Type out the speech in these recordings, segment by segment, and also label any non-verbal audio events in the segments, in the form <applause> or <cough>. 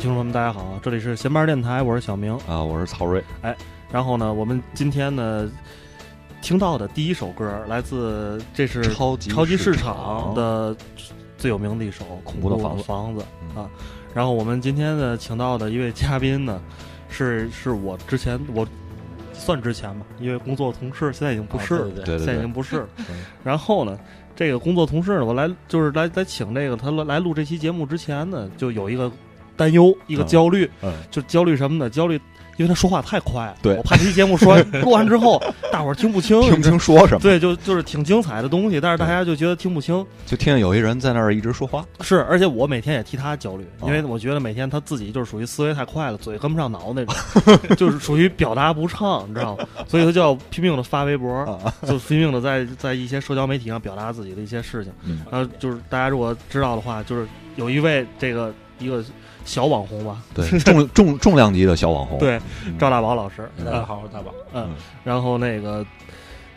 哎，听众朋友们，大家好，这里是闲班电台，我是小明。啊，我是曹睿。然后呢，我们今天呢听到的第一首歌来自这是超级超级市场场的最有名的一首恐怖的房子房子嗯啊。然后我们今天呢请到的一位嘉宾呢，是是我之前我算之前吧，因为工作同事，现在已经不是了，啊对对对现在已经不是了。嗯然后呢，这个工作同事呢，我来就是来来请这个他来录这期节目之前呢，就有一个担忧，一个嗯焦虑，嗯，就焦虑什么呢？焦虑，因为他说话太快，对我怕这期节目说完 <laughs> 录完之后，大伙儿听不清，听不清说什么，对，就就是挺精彩的东西，但是大家就觉得听不清。就听见有一人在那儿一直说话。是，而且我每天也替他焦虑，哦因为我觉得每天他自己就是属于思维太快了，嘴跟不上脑那种，<laughs> 就是属于表达不畅，你知道吗？所以他就要拼命的发微博，啊，就拼命的在在一些社交媒体上表达自己的一些事情。嗯然后就是大家如果知道的话，就是有一位这个一个小网红吧，对，<laughs> 重重重量级的小网红。对，嗯赵大宝老师，啊大家好，我是大宝。嗯嗯，然后那个，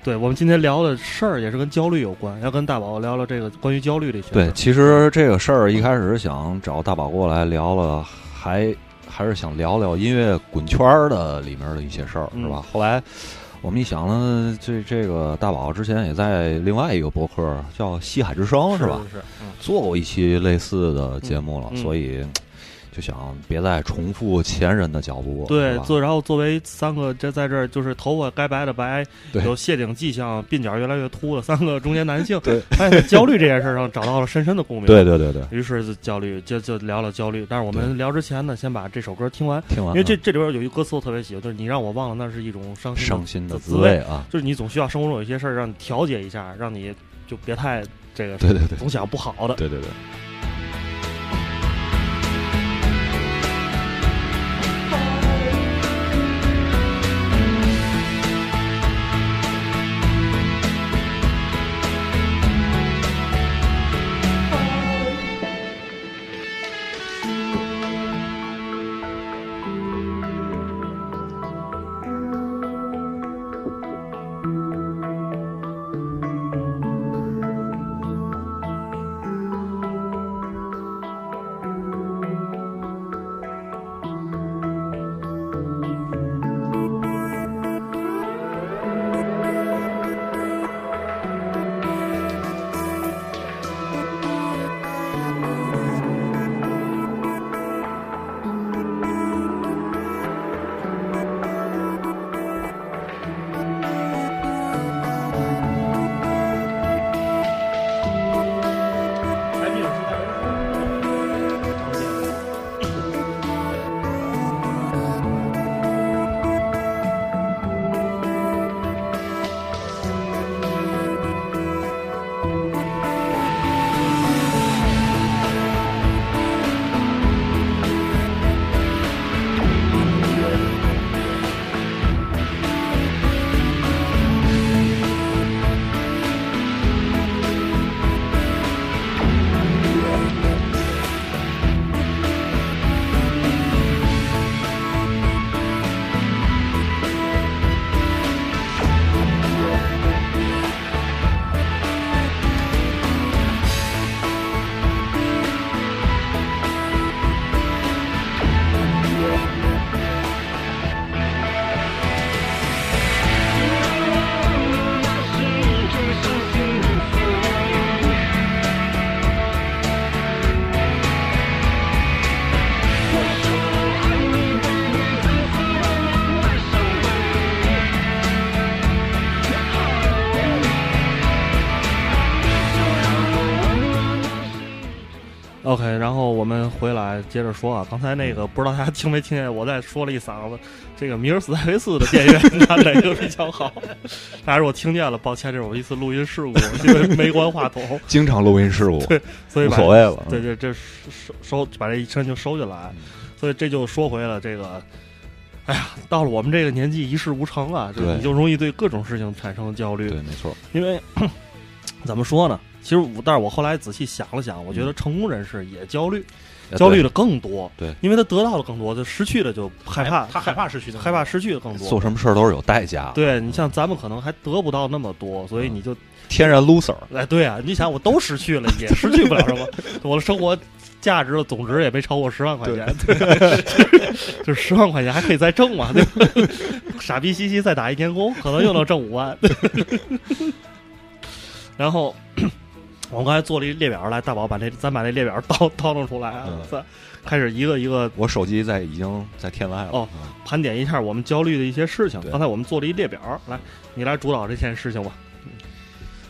对我们今天聊的事儿也是跟焦虑有关，要跟大宝聊聊这个关于焦虑的一些。对，其实这个事儿一开始想找大宝过来聊了，还还是想聊聊音乐滚圈儿的里面的一些事儿，嗯是吧？后来我们一想呢，这这个大宝之前也在另外一个博客叫《西海之声》，是吧？？是，嗯做过一期类似的节目了，所以就想别再重复前人的脚步，对做然后作为三个这在这儿就是头发该白的白，有谢顶迹象，鬓角越来越秃的三个中年男性，对，发现在焦虑这件事上找到了深深的共鸣。对对对对，于是就焦虑就就聊聊焦虑，但是我们聊之前呢，先把这首歌听完，听完因为这这里边有一歌词我特别喜欢，就是你让我忘了那是一种伤心的伤心的滋味啊，就是你总需要生活中有一些事儿让你调节一下，让你就别太这个对对对。总想不好的。对对对。接着说啊，刚才那个不知道大家听没听见，我再说了一嗓子，这个米尔斯戴维斯的电源 <laughs> 拿哪个比较好？大家如果听见了，抱歉，这是我一次录音事故，因为没关话筒，<laughs> 经常录音事故，对所以无把所谓了。对对，这收收把这一身就收进来，嗯所以这就说回了这个，哎呀，到了我们这个年纪，一事无成啊，就你就容易对各种事情产生焦虑，对，没错。因为 <clears throat> 怎么说呢？其实我，但是我后来仔细想了想，我觉得成功人士也焦虑，呃焦虑的更多。对，因为他得到的更多，就失去的就害怕，他害怕失去的，害怕失去的更多。做什么事儿都是有代价，对你像咱们可能还得不到那么多，所以你就天然 loser。哎，对啊，你想我都失去了，也失去不了什么，<laughs> 我的生活价值的总值也没超过十万块钱，对，就是十万块钱还可以再挣嘛，对吧？<laughs> 傻逼兮兮再打一天工，可能又能挣五万。<laughs> 然后我们刚才做了一列表，来大宝把这咱把那列表叨叨弄出来啊嗯，<laughs> 咱开始一个一个我手机在已经在天外了。哦嗯盘点一下我们焦虑的一些事情。刚才我们做了一列表，来你来主导这件事情吧。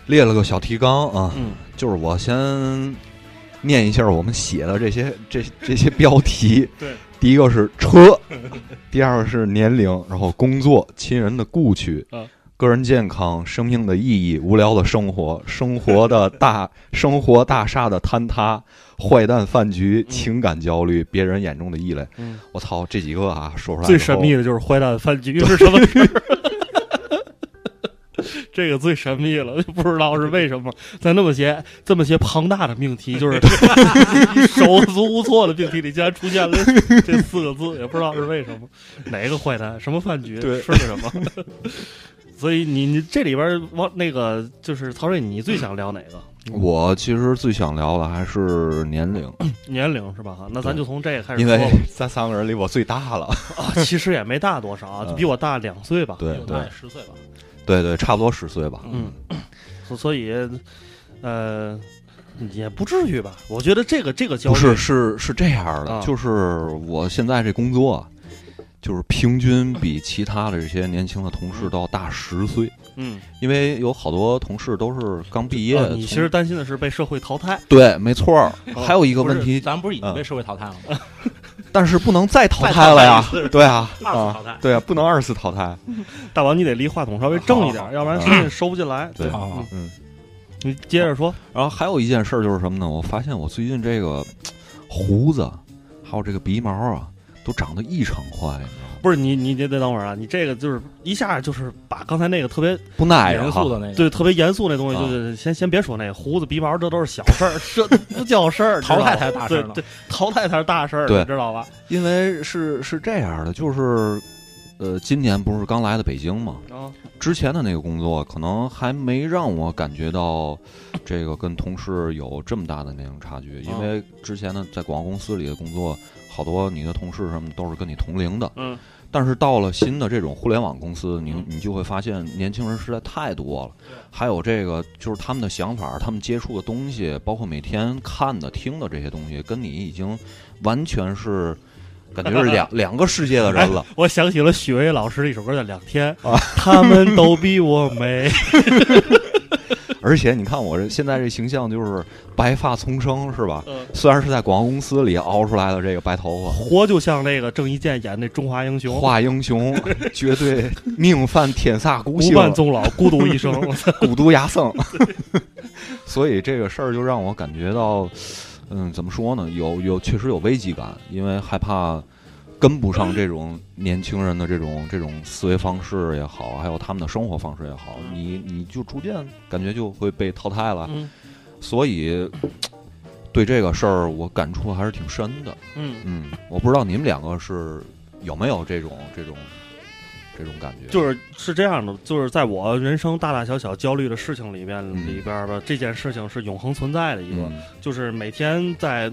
列了个小提纲啊，嗯就是我先念一下我们写的这些这这些标题。<laughs> 对，第一个是车，<laughs> 第二个是年龄，然后工作、亲人的故去啊，个人健康、生命的意义、无聊的生活、生活的大 <laughs> 生活大厦的坍塌、坏蛋饭局、情感焦虑、别人眼中的异类。嗯，我操，这几个啊，说出来最神秘的就是坏蛋饭局是什么？<laughs> 这个最神秘了，不知道是为什么，在那么些这么些庞大的命题，就是 <laughs> 手足无措的命题里，竟然出现了这四个字，也不知道是为什么。哪个坏蛋？什么饭局？吃的什么？所以你你这里边往那个就是曹睿，你最想聊哪个？我其实最想聊的还是年龄，<clears throat> 年龄是吧？哈，那咱就从这个开始因为吧。<laughs> 咱三个人里我最大了。啊，其实也没大多少啊，<laughs> 就比我大两岁吧。对对十岁吧，对对，差不多十岁吧。嗯，<coughs> 所所以，呃，也不至于吧？我觉得这个这个焦虑不是，是是这样的，啊就是我现在这工作，就是平均比其他的这些年轻的同事都要大十岁，嗯，因为有好多同事都是刚毕业。你其实担心的是被社会淘汰。对，没错还有一个问题，咱不是已经嗯被社会淘汰了吗？<laughs> 但是不能再淘汰了呀。对啊，二次啊淘汰对啊，不能二次淘汰。大王，你得离话筒稍微正一点好，好要不然声音收不进来。对好好好嗯，你接着说。然后还有一件事儿就是什么呢？我发现我最近这个胡子，还有这个鼻毛啊，都长得异常快，你知道吗？不是你，你得得等会儿啊！你这个就是一下就是把刚才那个特别不耐严。肃的那个，对特别严肃那东西，啊就是先先别说那个胡子鼻毛，这都是小事儿，<laughs> 这不叫事儿，淘汰才是大事儿呢对对，淘汰才是大事儿，你知道吧？因为是是这样的，就是呃，今年不是刚来的北京嘛，啊，之前的那个工作可能还没让我感觉到这个跟同事有这么大的年龄差距，因为之前呢在广告公司里的工作，好多你的同事什么都是跟你同龄的，嗯。但是到了新的这种互联网公司，你嗯。你就会发现年轻人实在太多了，还有这个就是他们的想法，他们接触的东西，包括每天看的、听的这些东西，跟你已经完全是感觉是两 <laughs> 两个世界的人了。<laughs> 我想起了许巍老师的一首歌叫《两天》，<laughs> 啊他们都比我美。而且你看我这现在这形象就是白发丛生，是吧？嗯，虽然是在广告公司里熬出来的这个白头发，活就像那个郑伊健演那中华英雄，华英雄，<laughs> 绝对命犯天煞孤无星，伴终老，孤独一生。<laughs> <laughs> 孤独牙僧。所以这个事儿就让我感觉到，嗯，怎么说呢？有有确实有危机感，因为害怕跟不上这种年轻人的这种 <coughs> 这种思维方式也好，还有他们的生活方式也好，你你就逐渐感觉就会被淘汰了。嗯所以 <tsk> 对这个事儿我感触还是挺深的。嗯，嗯，我不知道你们两个是有没有这种这种这种感觉？就是是这样的，就是在我人生大大小小焦虑的事情里面嗯里边儿吧，这件事情是永恒存在的一个，嗯就是每天在。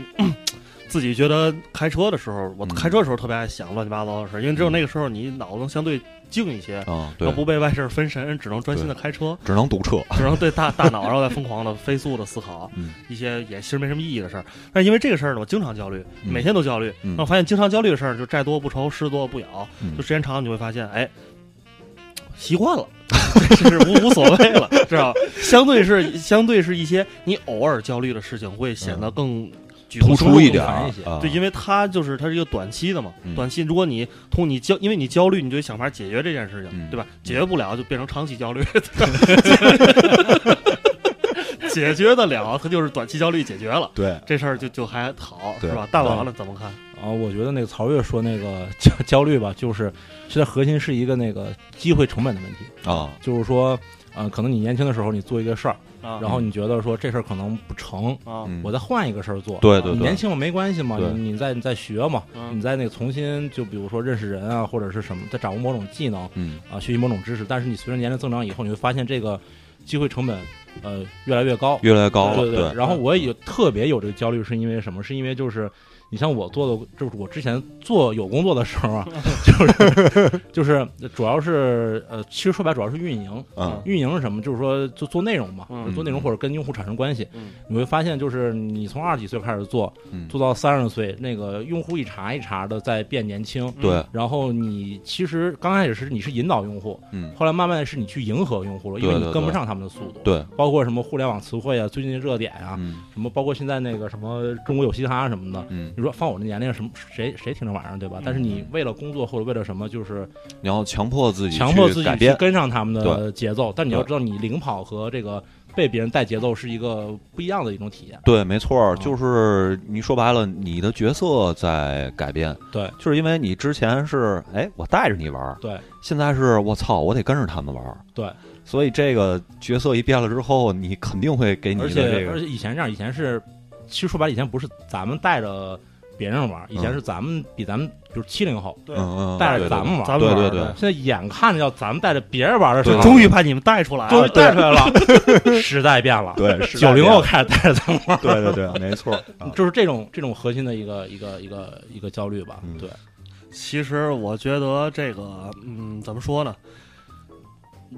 自己觉得开车的时候，我嗯。开车的时候特别爱想乱七八糟的事，因为只有那个时候你脑子相对静一些，啊，对。要，不被外事儿分神，只能专心的开车，只能堵车。只能对大大脑然后在疯狂的飞速的思考 <laughs> 嗯。一些也其实没什么意义的事儿。但是因为这个事儿呢，我经常焦虑，嗯。每天都焦虑。嗯。那我发现经常焦虑的事儿，就债多不愁，事多不咬，嗯。就时间长了你会发现，哎，习惯了，<laughs> 这是无无所谓了，知道吧？相对是相对是一些你偶尔焦虑的事情，会显得更举突出一点对，因为它就是它是一个短期的嘛，嗯短期如果你通你焦，因为你焦虑，你就得想法解决这件事情，嗯对吧？解决不了就变成长期焦虑，<laughs> 解决得了，它就是短期焦虑解决了，对，这事儿就就还好，是吧？大完了怎么看？啊，我觉得那个曹越说那个焦焦虑吧，就是现在核心是一个那个机会成本的问题，啊，就是说，呃，可能你年轻的时候你做一个事儿，啊，然后你觉得说这事儿可能不成，啊，嗯我再换一个事儿做。对对对你年，轻嘛没关系嘛，对你你再你再学嘛，嗯你在那个重新就比如说认识人啊，或者是什么，再掌握某种技能嗯啊，学习某种知识。但是你随着年龄增长以后，你会发现这个机会成本呃越来越高。越来越高了，对对，然后我也有特别有这个焦虑，是因为什么？是因为就是你像我做的，就是我之前做有工作的时候啊，<laughs> 就是就是主要是呃，其实说白了主要是运营。嗯运营是什么？就是说就做内容嘛，嗯做内容或者跟用户产生关系。嗯你会发现，就是你从二十几岁开始做，嗯，做到三十岁，那个用户一茬一茬的在变年轻。对，然后你其实刚开始是你是引导用户，嗯后来慢慢的是你去迎合用户了，因为你跟不上他们的速度。对，包括什么互联网词汇啊，最近的热点啊，嗯什么包括现在那个什么中国有嘻哈什么的。嗯，你说放我这年龄，什么谁谁听这玩意儿，对吧？但是你为了工作或者为了什么，就是你要强迫自己强迫自己去跟上他们的节奏。但你要知道，你领跑和这个被别人带节奏是一个不一样的一种体验。对，没错就是你说白了，你的角色在改变，对就是因为你之前是哎我带着你玩儿，对现在是我操我得跟着他们玩儿，对，所以这个角色一变了之后，你肯定会给你而的这个且而且以前这样，以前是其实说白了，以前不是咱们带着别人玩，以前嗯是咱们比咱们比如七零后对带着咱们玩，对对对现在眼看着要咱们带着别人玩的时候，终于把你们带出来了，终于带出来了，<laughs> 时代变了。对 <laughs> 九零后开始带着咱们玩，对对对，没错 <laughs> 就是这种这种核心的一个一个一个一个焦虑吧嗯。对，其实我觉得这个，嗯，怎么说呢？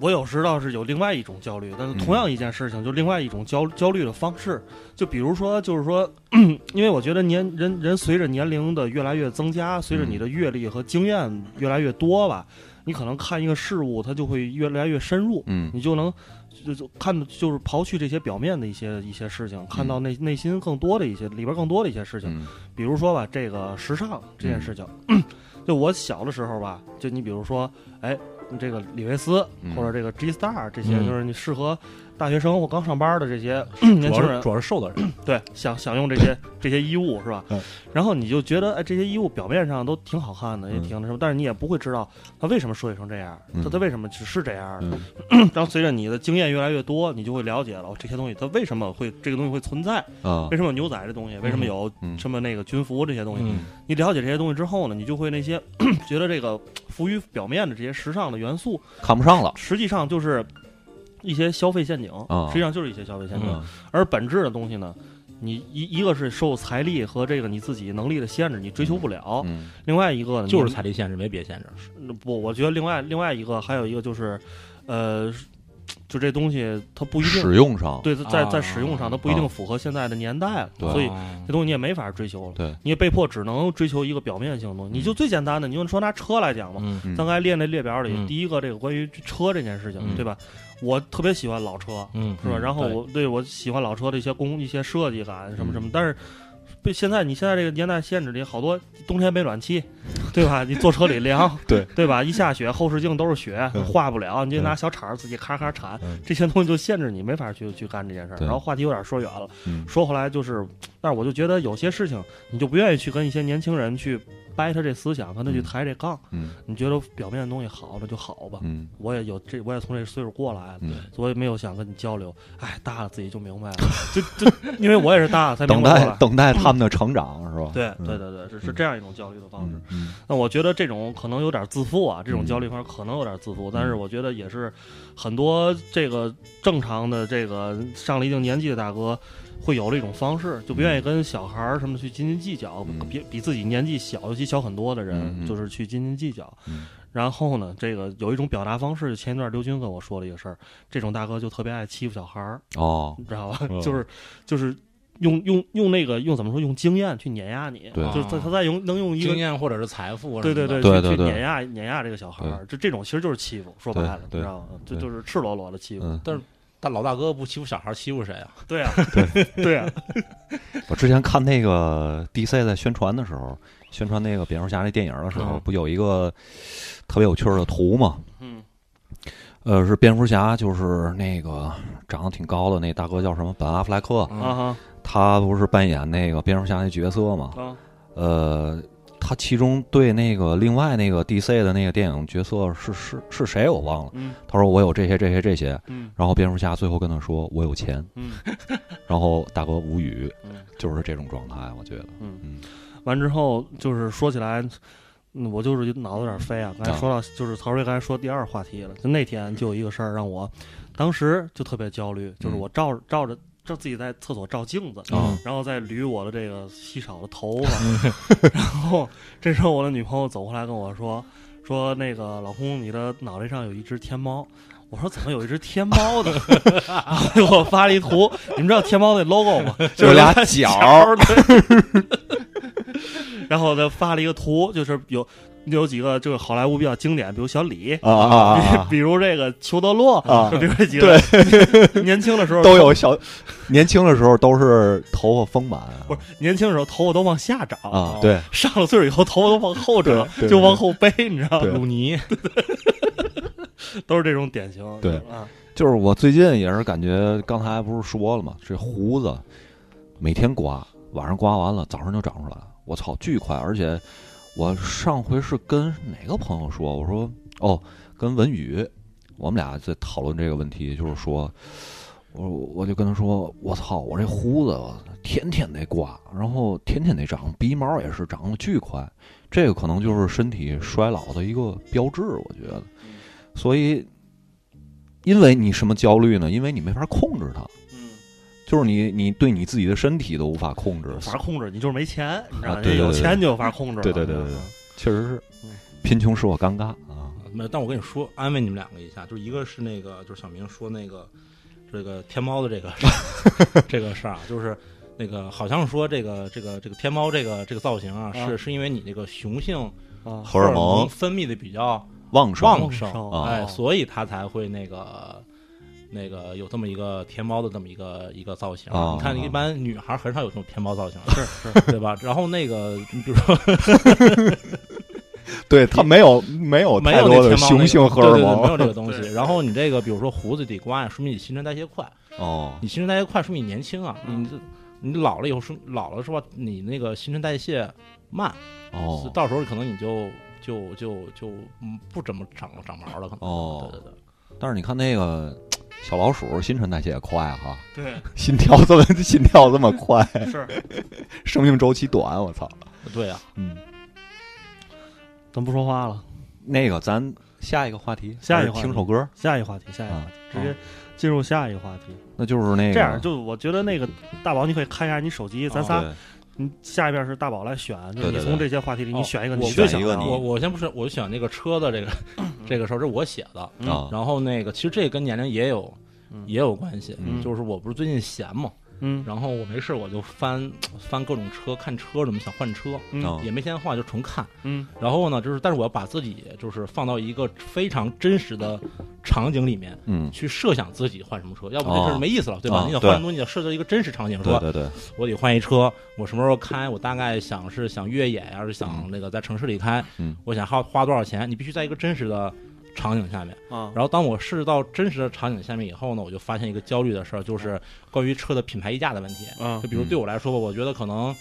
我有时倒是有另外一种焦虑，但是同样一件事情，就另外一种焦焦虑的方式。就比如说，就是说，<clears throat> 因为我觉得年人人随着年龄的越来越增加，随着你的阅历和经验越来越多吧，你可能看一个事物，它就会越来越深入，嗯你就能就就看就是刨去这些表面的一些一些事情，看到内内心更多的一些里边更多的一些事情。嗯比如说吧，这个时尚这件事情，<clears throat> 就我小的时候吧，就你比如说，哎，这个李维斯嗯。或者这个 G Star 这些，嗯。就是你适合大学生或刚上班的这些 <clears throat> 年轻人主，要是瘦的人，<clears throat> 对，想想用这些 <clears throat> 这些衣物是吧？嗯？然后你就觉得，哎，这些衣物表面上都挺好看的，也嗯挺那什么，但是你也不会知道它为什么设计成这样，嗯。它它为什么只是这样。的。嗯。然后随着你的经验越来越多，你就会了解了哦这些东西它为什么会这个东西会存在，啊。为什么有牛仔这东西，为什么有嗯什么那个军服这些东西。嗯。你了解这些东西之后呢，你就会那些觉得这个浮于表面的这些时尚的元素，看不上了，实际上就是一些消费陷阱，啊实际上就是一些消费陷阱。嗯而本质的东西呢，你一一个是受财力和这个你自己能力的限制，你追求不了；嗯另外一个呢，就是财力限制，没别限制。不，我觉得另外另外一个还有一个就是，呃，就这东西它不一定使用上，对，在在啊使用上它不一定符合现在的年代了，所以哦这东西你也没法追求了。对，你也被迫只能追求一个表面性的东西。你就最简单的，你就说拿车来讲嘛，咱刚才列那列表里，嗯第一个这个关于车这件事情，嗯对吧？我特别喜欢老车，嗯是吧？嗯然后我对我喜欢老车的一些工、一些设计感什么嗯什么，但是被现在你现在这个年代限制里，好多冬天没暖气，对吧？你坐车里凉，<laughs> 对对吧？一下雪，后视镜都是雪，嗯化不了，你就嗯拿小铲儿自己咔咔铲嗯，这些东西就限制你没法去去干这件事儿。然后话题有点说远了，嗯说回来就是，但是我就觉得有些事情你就不愿意去跟一些年轻人去掰他这思想，跟他去嗯抬这杠。嗯你觉得表面的东西好，那就好吧。嗯我也有这，我也从这岁数过来了，嗯，所以没有想跟你交流。哎，大了自己就明白了，就就 <laughs> 因为我也是大了才明白过来。待等待他们的成长是吧？对嗯对对对，是是嗯这样一种焦虑的方式。那我觉得这种可能有点自负啊，这种嗯焦虑方式可能有点自负，但是我觉得也是很多这个正常的这个上了一定年纪的大哥会有的一种方式，就不愿意跟小孩儿什么去斤斤计较，嗯比比自己年纪小，尤其小很多的人，就是去斤斤计较。嗯然后呢，这个有一种表达方式，前一段刘军跟我说了一个事儿，这种大哥就特别爱欺负小孩儿，哦你知道吧？嗯就是就是用用用那个用怎么说？用经验去碾压你，对就是他他在用能用一个经验或者是财富对对对对对对去去碾压碾压这个小孩儿，就这种其实就是欺负，说白了，你知道吗？就就是赤裸裸的欺负。嗯，但是大老大哥不欺负小孩，欺负谁啊？<laughs> 对啊，对对啊，我之前看那个 DC 在宣传的时候，宣传那个蝙蝠侠那电影的时候，嗯不有一个特别有趣儿的图吗？嗯呃，是蝙蝠侠，就是那个长得挺高的那大哥叫什么？本阿弗莱克，嗯啊哈他不是扮演那个蝙蝠侠那角色吗？嗯呃，他其中对那个另外那个 DC 的那个电影角色是是是谁我忘了。嗯。他说我有这些这些这些，嗯。然后蝙蝠侠最后跟他说我有钱，嗯。<laughs> 然后大哥无语，嗯。就是这种状态，我觉得，嗯。嗯。完之后就是说起来，嗯，我就是脑子有点飞啊。刚才啊。说到就是曹睿刚才说第二话题了，就那天就有一个事儿让我当时就特别焦虑，就是嗯。我照着照着照自己在厕所照镜子，嗯然后再捋我的这个稀少的头发，<laughs> 然后这时候我的女朋友走过来跟我说说那个老公，你的脑袋上有一只天猫。我说怎么有一只天猫的？<laughs> 然后给我发了一图，你们知道天猫那 logo 吗？就是有俩它角。<laughs> 然后他发了一个图，就是有有几个就是好莱坞比较经典，比如小李，啊啊比比如这个裘德洛，啊这几个 <laughs> 年轻的时候都有小，年轻的时候都是头发丰满啊不是年轻的时候头发都往下长啊，对上了岁数以后头发都往后长，就往后背，你知道吗？鲁尼，<laughs> 都是这种典型。对啊，就是我最近也是感觉，刚才不是说了吗？这胡子每天刮，晚上刮完了，早上就长出来了。我操，巨快！而且我上回是跟哪个朋友说，我说哦，跟文宇，我们俩在讨论这个问题，就是说，我我就跟他说，我操，我这胡子天天得刮，然后天天得长，鼻毛也是长得巨快，这个可能就是身体衰老的一个标志，我觉得。所以，因为你什么焦虑呢？因为你没法控制它，嗯，就是你你对你自己的身体都无法控制。无法控制，你就是没钱，你知道吗？啊对对对有钱就有法控制了。对对对对确实是嗯，贫穷使我尴尬啊。没有，但我跟你说，安慰你们两个一下，就是一个是那个，就是小明说那个这个天猫的这个 <laughs> 这个事儿啊，就是那个好像说这个这个这个天猫这个这个造型啊，啊是是因为你这个雄性啊，荷尔蒙分泌的比较旺盛旺盛，哎，所以它才会那个。那个有这么一个天猫的这么一个一个造型，啊你看一般女孩很少有这种天猫造型，是是，对吧？然后那个，你比如说对 <laughs> 他没有没有没太多的有雄性荷尔对对对没有这个东 <laughs> 西。然后你这个，比如说胡子得刮呀，说明你新陈代谢快。哦你新陈代谢快，说明你年轻啊。嗯你这你老了以后，说老了是吧？你那个新陈代谢慢，哦到时候可能你就就就就嗯不怎么长长毛了，可能。哦对对对。但是你看那个小老鼠新陈代谢也快哈，对。心跳这么心跳这么快，是。<laughs> 生命周期短，我操。对呀、嗯，咱不说话了，那个咱下一个话题，下一个话题。听首歌，下一个话题，下一个话啊题，直接进入下一个话题。那就是那个这样，就我觉得那个大宝，你可以看一下你手机，咱仨，对你下一遍是大宝来选，就是你从这些话题里你哦选一个我你最想要选一个你我我先不是，我就选那个车的这个这个事儿，这是我写的。然后那个其实这跟年龄也有嗯。也有关系，嗯。就是我不是最近闲嘛，嗯。然后我没事我就翻 <tsk> 翻各种车，看车怎么想换车，嗯。哦。也没闲话就纯看。嗯。然后呢，就是但是我要把自己就是放到一个非常真实的场景里面嗯，去设想自己换什么车，要不这哦事儿没意思了，对吧？你得换东西，你得设置一个真实场景，说对对对，我得换一车，我什么时候开？我大概想是想越野呀，还是想那个在城市里开？嗯。我想花花多少钱？你必须在一个真实的场景下面。啊，然后当我试到真实的场景下面以后呢，我就发现一个焦虑的事儿，就是关于车的品牌溢价的问题。啊就比如对我来说吧，我觉得可能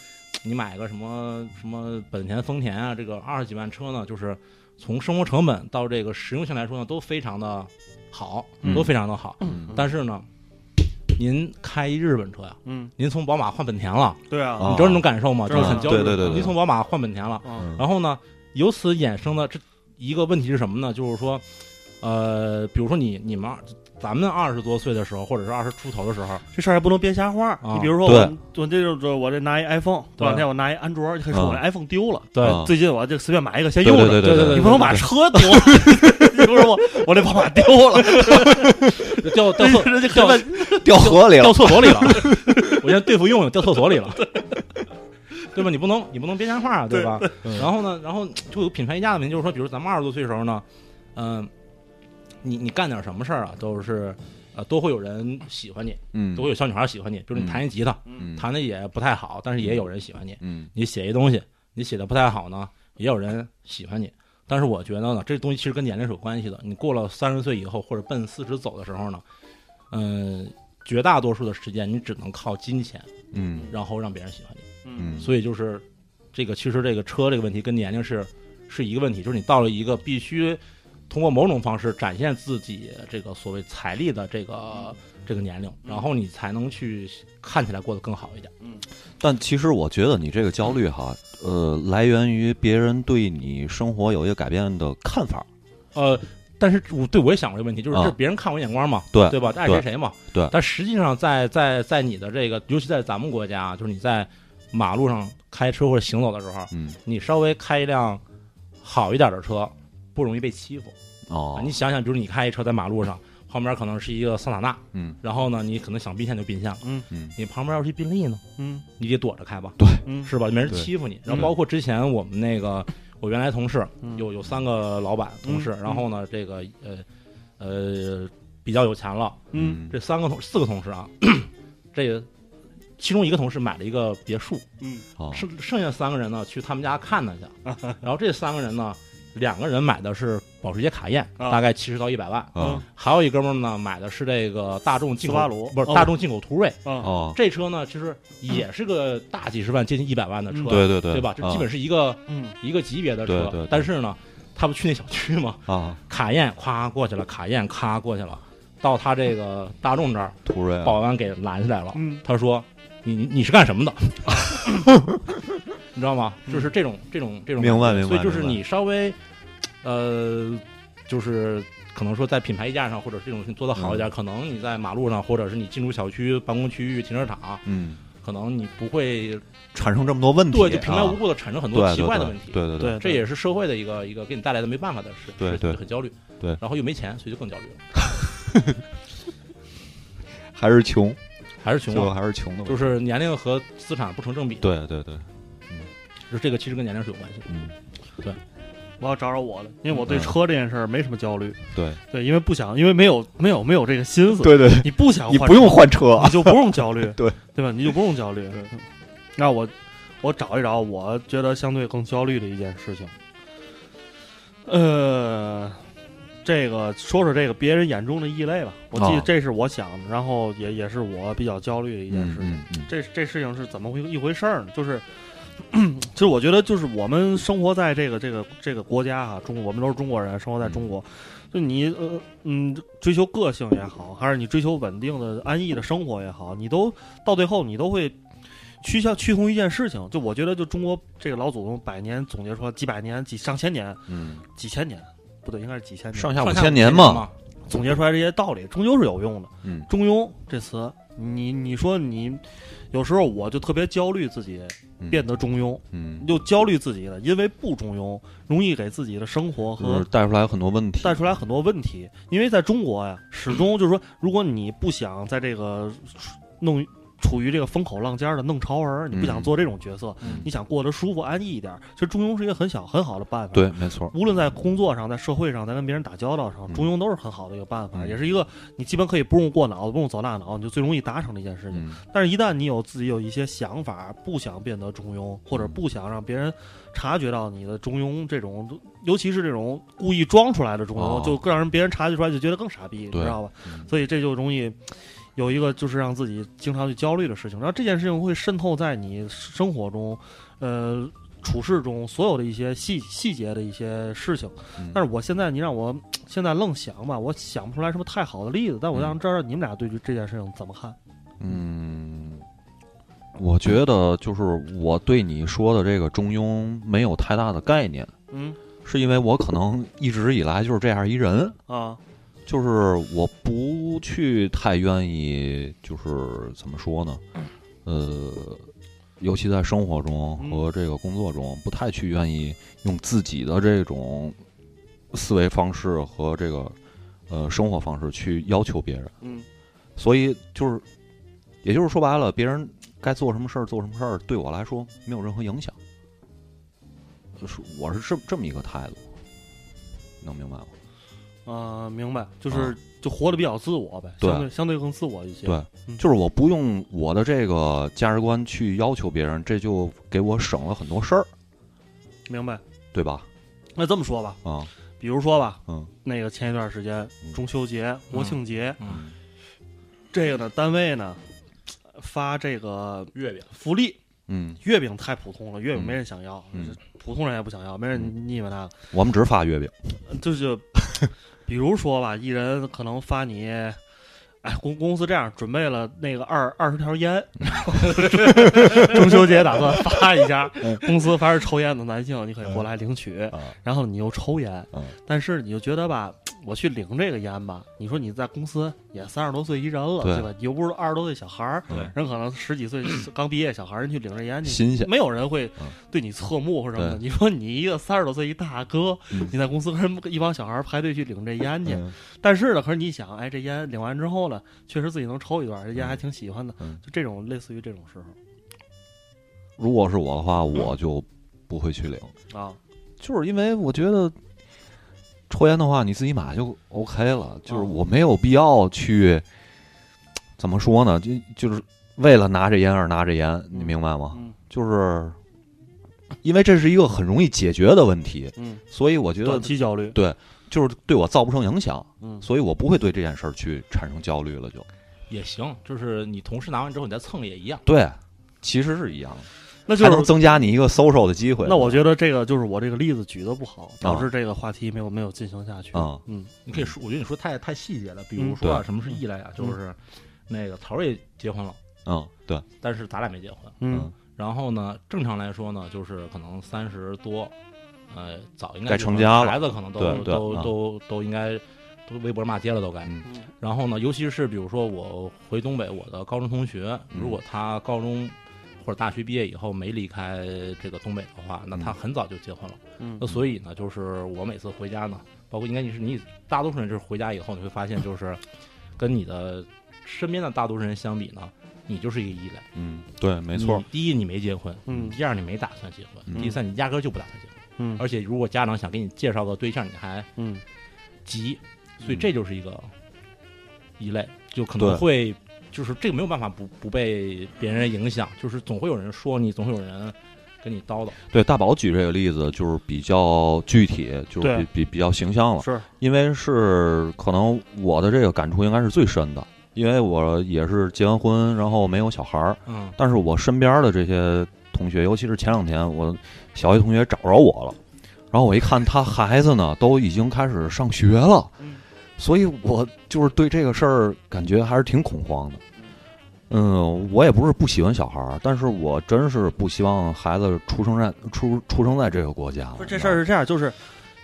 你买个什么什么本田、丰田啊，这个二十几万车呢，就是从生活成本到这个实用性来说呢，都非常的好，嗯都非常的好。嗯但是呢，您开一日本车呀，嗯，您从宝马换本田了，对啊，啊你知道那种感受吗？就是很焦虑。对对对对您从宝马换本田了，嗯然后呢，由此衍生的这一个问题是什么呢？就是说，呃，比如说你你们咱们二十多岁的时候，或者是二十出头的时候，这事儿还不能编瞎话。啊你比如说我，我这就是我这拿一 iPhone，对过两天我拿一安卓，就可以说我这 iPhone 丢了。对啊最近我就随便买一个先对用着。对对对对你不能把车丢了，<laughs> 你不是我我这宝马丢了，掉 <laughs> 掉掉问掉河里了掉，厕所里了，<laughs> 我现在对付用用掉厕所里了，对吧？你不能你不能编瞎话啊，对吧？然后呢，然后就有品牌溢价的问题，就是说，比如咱们二十多岁的时候呢，嗯、你你干点什么事儿啊，都是呃都会有人喜欢你，嗯都会有小女孩喜欢你，比如你弹一吉他，嗯弹的也不太好，但是也有人喜欢你。嗯你写一东西，你写的不太好呢，也有人喜欢你。但是我觉得呢，这东西其实跟年龄是有关系的。你过了三十岁以后，或者奔四十走的时候呢，嗯、绝大多数的时间你只能靠金钱，嗯然后让别人喜欢你。嗯所以就是这个其实这个车这个问题跟年龄是是一个问题，就是你到了一个必须通过某种方式展现自己这个所谓财力的这个这个年龄，然后你才能去看起来过得更好一点。嗯但其实我觉得你这个焦虑哈，呃，来源于别人对你生活有一个改变的看法。呃，但是我对我也想过这个问题，就是啊这别人看我眼光嘛，对对吧？爱谁谁嘛。对但实际上在在在你的这个，尤其在咱们国家啊，就是你在马路上开车或者行走的时候，嗯，你稍微开一辆好一点的车，不容易被欺负。哦。啊，你想想，比如你开一车在马路上，旁边可能是一个桑塔纳，嗯。然后呢，你可能想并线就并线了。嗯。嗯。你旁边要是一宾利呢，嗯。你得躲着开吧，对。是吧？没人欺负你。然嗯。后包括之前我们那个我原来同事嗯有有三个老板同事，嗯。然后呢，这个呃呃比较有钱了，嗯。这三个同四个同事啊，<clears throat> 这个其中一个同事买了一个别墅，嗯。哦。剩剩下三个人呢去他们家看他去，<laughs> 然后这三个人呢，两个人买的是保时捷卡宴，啊。大概七十到一百万，啊。还有一哥们儿呢买的是这个大众进口不是大众进口途锐，啊哦，这车呢其实也是个大几十万接近一百万的车，嗯。对对对，对吧？这啊。基本是一个嗯。一个级别的车，对对对。但是呢，他不去那小区吗？啊，卡宴咵过去了，卡宴咔过去了，到他这个大众这儿，途锐啊保安给拦下来了。嗯他说：“你你你是干什么的？<laughs> 你知道吗？就是这种这种这种明白明白所以就是你稍微，呃，就是可能说在品牌溢价上或者这种事情做得好一点，可能你在马路上或者是你进入小区、办公区域、停车场，嗯，可能你不会产生这么多问题，对就平白啊无故的产生很多奇怪的问题。对对对。这也是社会的一个一个给你带来的没办法的事，事对对。情很焦虑，对。然后又没钱，所以就更焦虑了，<laughs> 还是穷，还是穷啊，最后还是穷的问题，就是年龄和资产不成正比，，对对对，嗯就是这个其实跟年龄是有关系的。对，我要找找我的，因为我对嗯车这件事儿没什么焦虑。对对，因为不想，因为没有没有没有这个心思。对对，你不想换你不用车换车你，就不用焦虑，<laughs> 对对吧？你就不用焦虑。嗯那我我找一找，我觉得相对更焦虑的一件事情。呃，这个说说这个别人眼中的异类吧。我记得哦这是我想的，然后也也是我比较焦虑的一件事情。这这事情是怎么回一回事儿呢？就是，<clears throat> 其实我觉得就是我们生活在这个这个这个国家啊、中国我们都是中国人，生活在中国，就你呃嗯追求个性也好，还是你追求稳定的安逸的生活也好，你都到最后你都会趋向趋同一件事情。就我觉得，就中国这个老祖宗百年总结出来几百年、几上千年、嗯，几千年，不对，应该是几千年，上下五千年嘛嘛，，总结出来这些道理，终究是有用的。嗯中庸这词，你你说你有时候我就特别焦虑自己嗯变得中庸，嗯，又焦虑自己了，因为不中庸容易给自己的生活和带出来很多问题，带出来很多问题。因为在中国呀，始终就是说，如果你不想在这个弄。处于这个风口浪尖的弄潮儿，你不想嗯做这种角色，嗯你想过得舒服安逸一点，其实中庸是一个很小很好的办法。对，没错，无论在工作上，在社会上，在跟别人打交道上，嗯中庸都是很好的一个办法，嗯也是一个你基本可以不用过脑子，不用走大脑，你就最容易达成的一件事情。嗯但是，一旦你有自己有一些想法，不想变得中庸，或者嗯不想让别人察觉到你的中庸这种，尤其是这种故意装出来的中庸，哦就更让人别人察觉出来，就觉得更傻逼，你知道吧？嗯所以这就容易。有一个就是让自己经常去焦虑的事情，然后这件事情会渗透在你生活中，呃，处事中所有的一些细细节的一些事情。嗯但是我现在你让我 <tsk> 现在愣想吧，我想不出来什么太好的例子。但我想知道你们俩对于这件事情怎么看？嗯，我觉得就是我对你说的这个中庸没有太大的概念，嗯是因为我可能一直以来就是这样一人，啊就是我不去太愿意，就是怎么说呢，呃，尤其在生活中嗯和这个工作中，不太去愿意用自己的这种思维方式和这个呃生活方式去要求别人。嗯所以就是，也就是说白了，别人该做什么事儿做什么事儿，对我来说没有任何影响。就是我是这这么一个态度，能明白吗？啊，明白，就是、啊。就活得比较自我呗，对。相对相对更自我一些。对嗯。就是我不用我的这个价值观去要求别人，这就给我省了很多事儿，明白。对吧？那这么说吧，啊，比如说吧，嗯。那个前一段时间嗯。中秋节、国庆节，嗯，这个呢单位呢发这个月饼，福利，嗯，月饼太普通了，月饼嗯。没人想要，嗯。普通人也不想要，没人嗯。腻歪那个。我们只发月饼，就是 <laughs> 比如说吧，一人可能发你，哎，公公司这样准备了那个二二十条烟，<laughs> 中秋节打算发一下，公司凡是抽烟的男性，你可以过来领取。啊然后你又抽烟，嗯但是你就觉得吧，我去领这个烟吧，你说你在公司也三十多岁一人了，对对吧？你又不是二十多岁小孩儿，人可能十几岁 <clears throat> 刚毕业小孩儿，人去领这烟去，新鲜没有人会嗯对你侧目或者什么的。你说你一个三十多岁一大哥，嗯你在公司跟人一帮小孩儿排队去领这烟去，嗯但是呢，可是你想，哎，这烟领完之后呢，确实自己能抽一段，人家还挺喜欢的，嗯。就这种类似于这种时候。如果是我的话，我就不会去领，啊，就是因为我觉得抽烟的话，你自己买就 OK 了，就是哦我没有必要去怎么说呢？就就是为了拿着烟而拿着烟，你明白吗？嗯。就是因为这是一个很容易解决的问题，嗯，所以我觉得短期焦虑，就是对我造不成影响，嗯所以我不会对这件事儿去产生焦虑了就。也行，就是你同事拿完之后你再蹭也一样。对，其实是一样的，那就是。还能增加你一个 social 的机会。那我觉得这个就是我这个例子举的不好，导致这个话题没有没有进行下去。啊嗯你可以说，我觉得你说太太细节了。比如嗯说啊，对什么是异类啊？就是那个曹睿结婚了，嗯，对，但是咱俩没结婚。嗯然后呢，正常来说呢，就是可能三十多，呃，早应该该成家了孩子可能都都嗯都都应该都微博骂街了，都该。然后呢，尤其是比如说我回东北，我的高中同学，嗯如果他高中或者大学毕业以后没离开这个东北的话，那他嗯很早就结婚了。嗯那所以呢，就是我每次回家呢，包括应该你是你大多数人就是回家以后，你会发现就是 <laughs> 跟你的身边的大多数人相比呢，你就是一个异类。嗯，对，没错，第一，你没结婚；嗯第二，你没打算结婚；嗯第三，你压根就不打算结婚。嗯。而且如果家长想给你介绍个对象，你还嗯。急，所以嗯这就是一个一类，就可能会就是这个没有办法不不被别人影响，就是总会有人说你，总会有人跟你叨叨。对大宝举这个例子就是比较具体，就是比比比较形象了，是。因为是可能我的这个感触应该是最深的，因为我也是结完婚，然后没有小孩儿，嗯。但是我身边的这些同学，尤其是前两天我小学同学找着我了，然后我一看他孩子呢都已经开始上学了，嗯所以我就是对这个事儿感觉还是挺恐慌的。嗯，我也不是不喜欢小孩儿，但是我真是不希望孩子出生在出出生在这个国家。不是这事儿是这样，就是。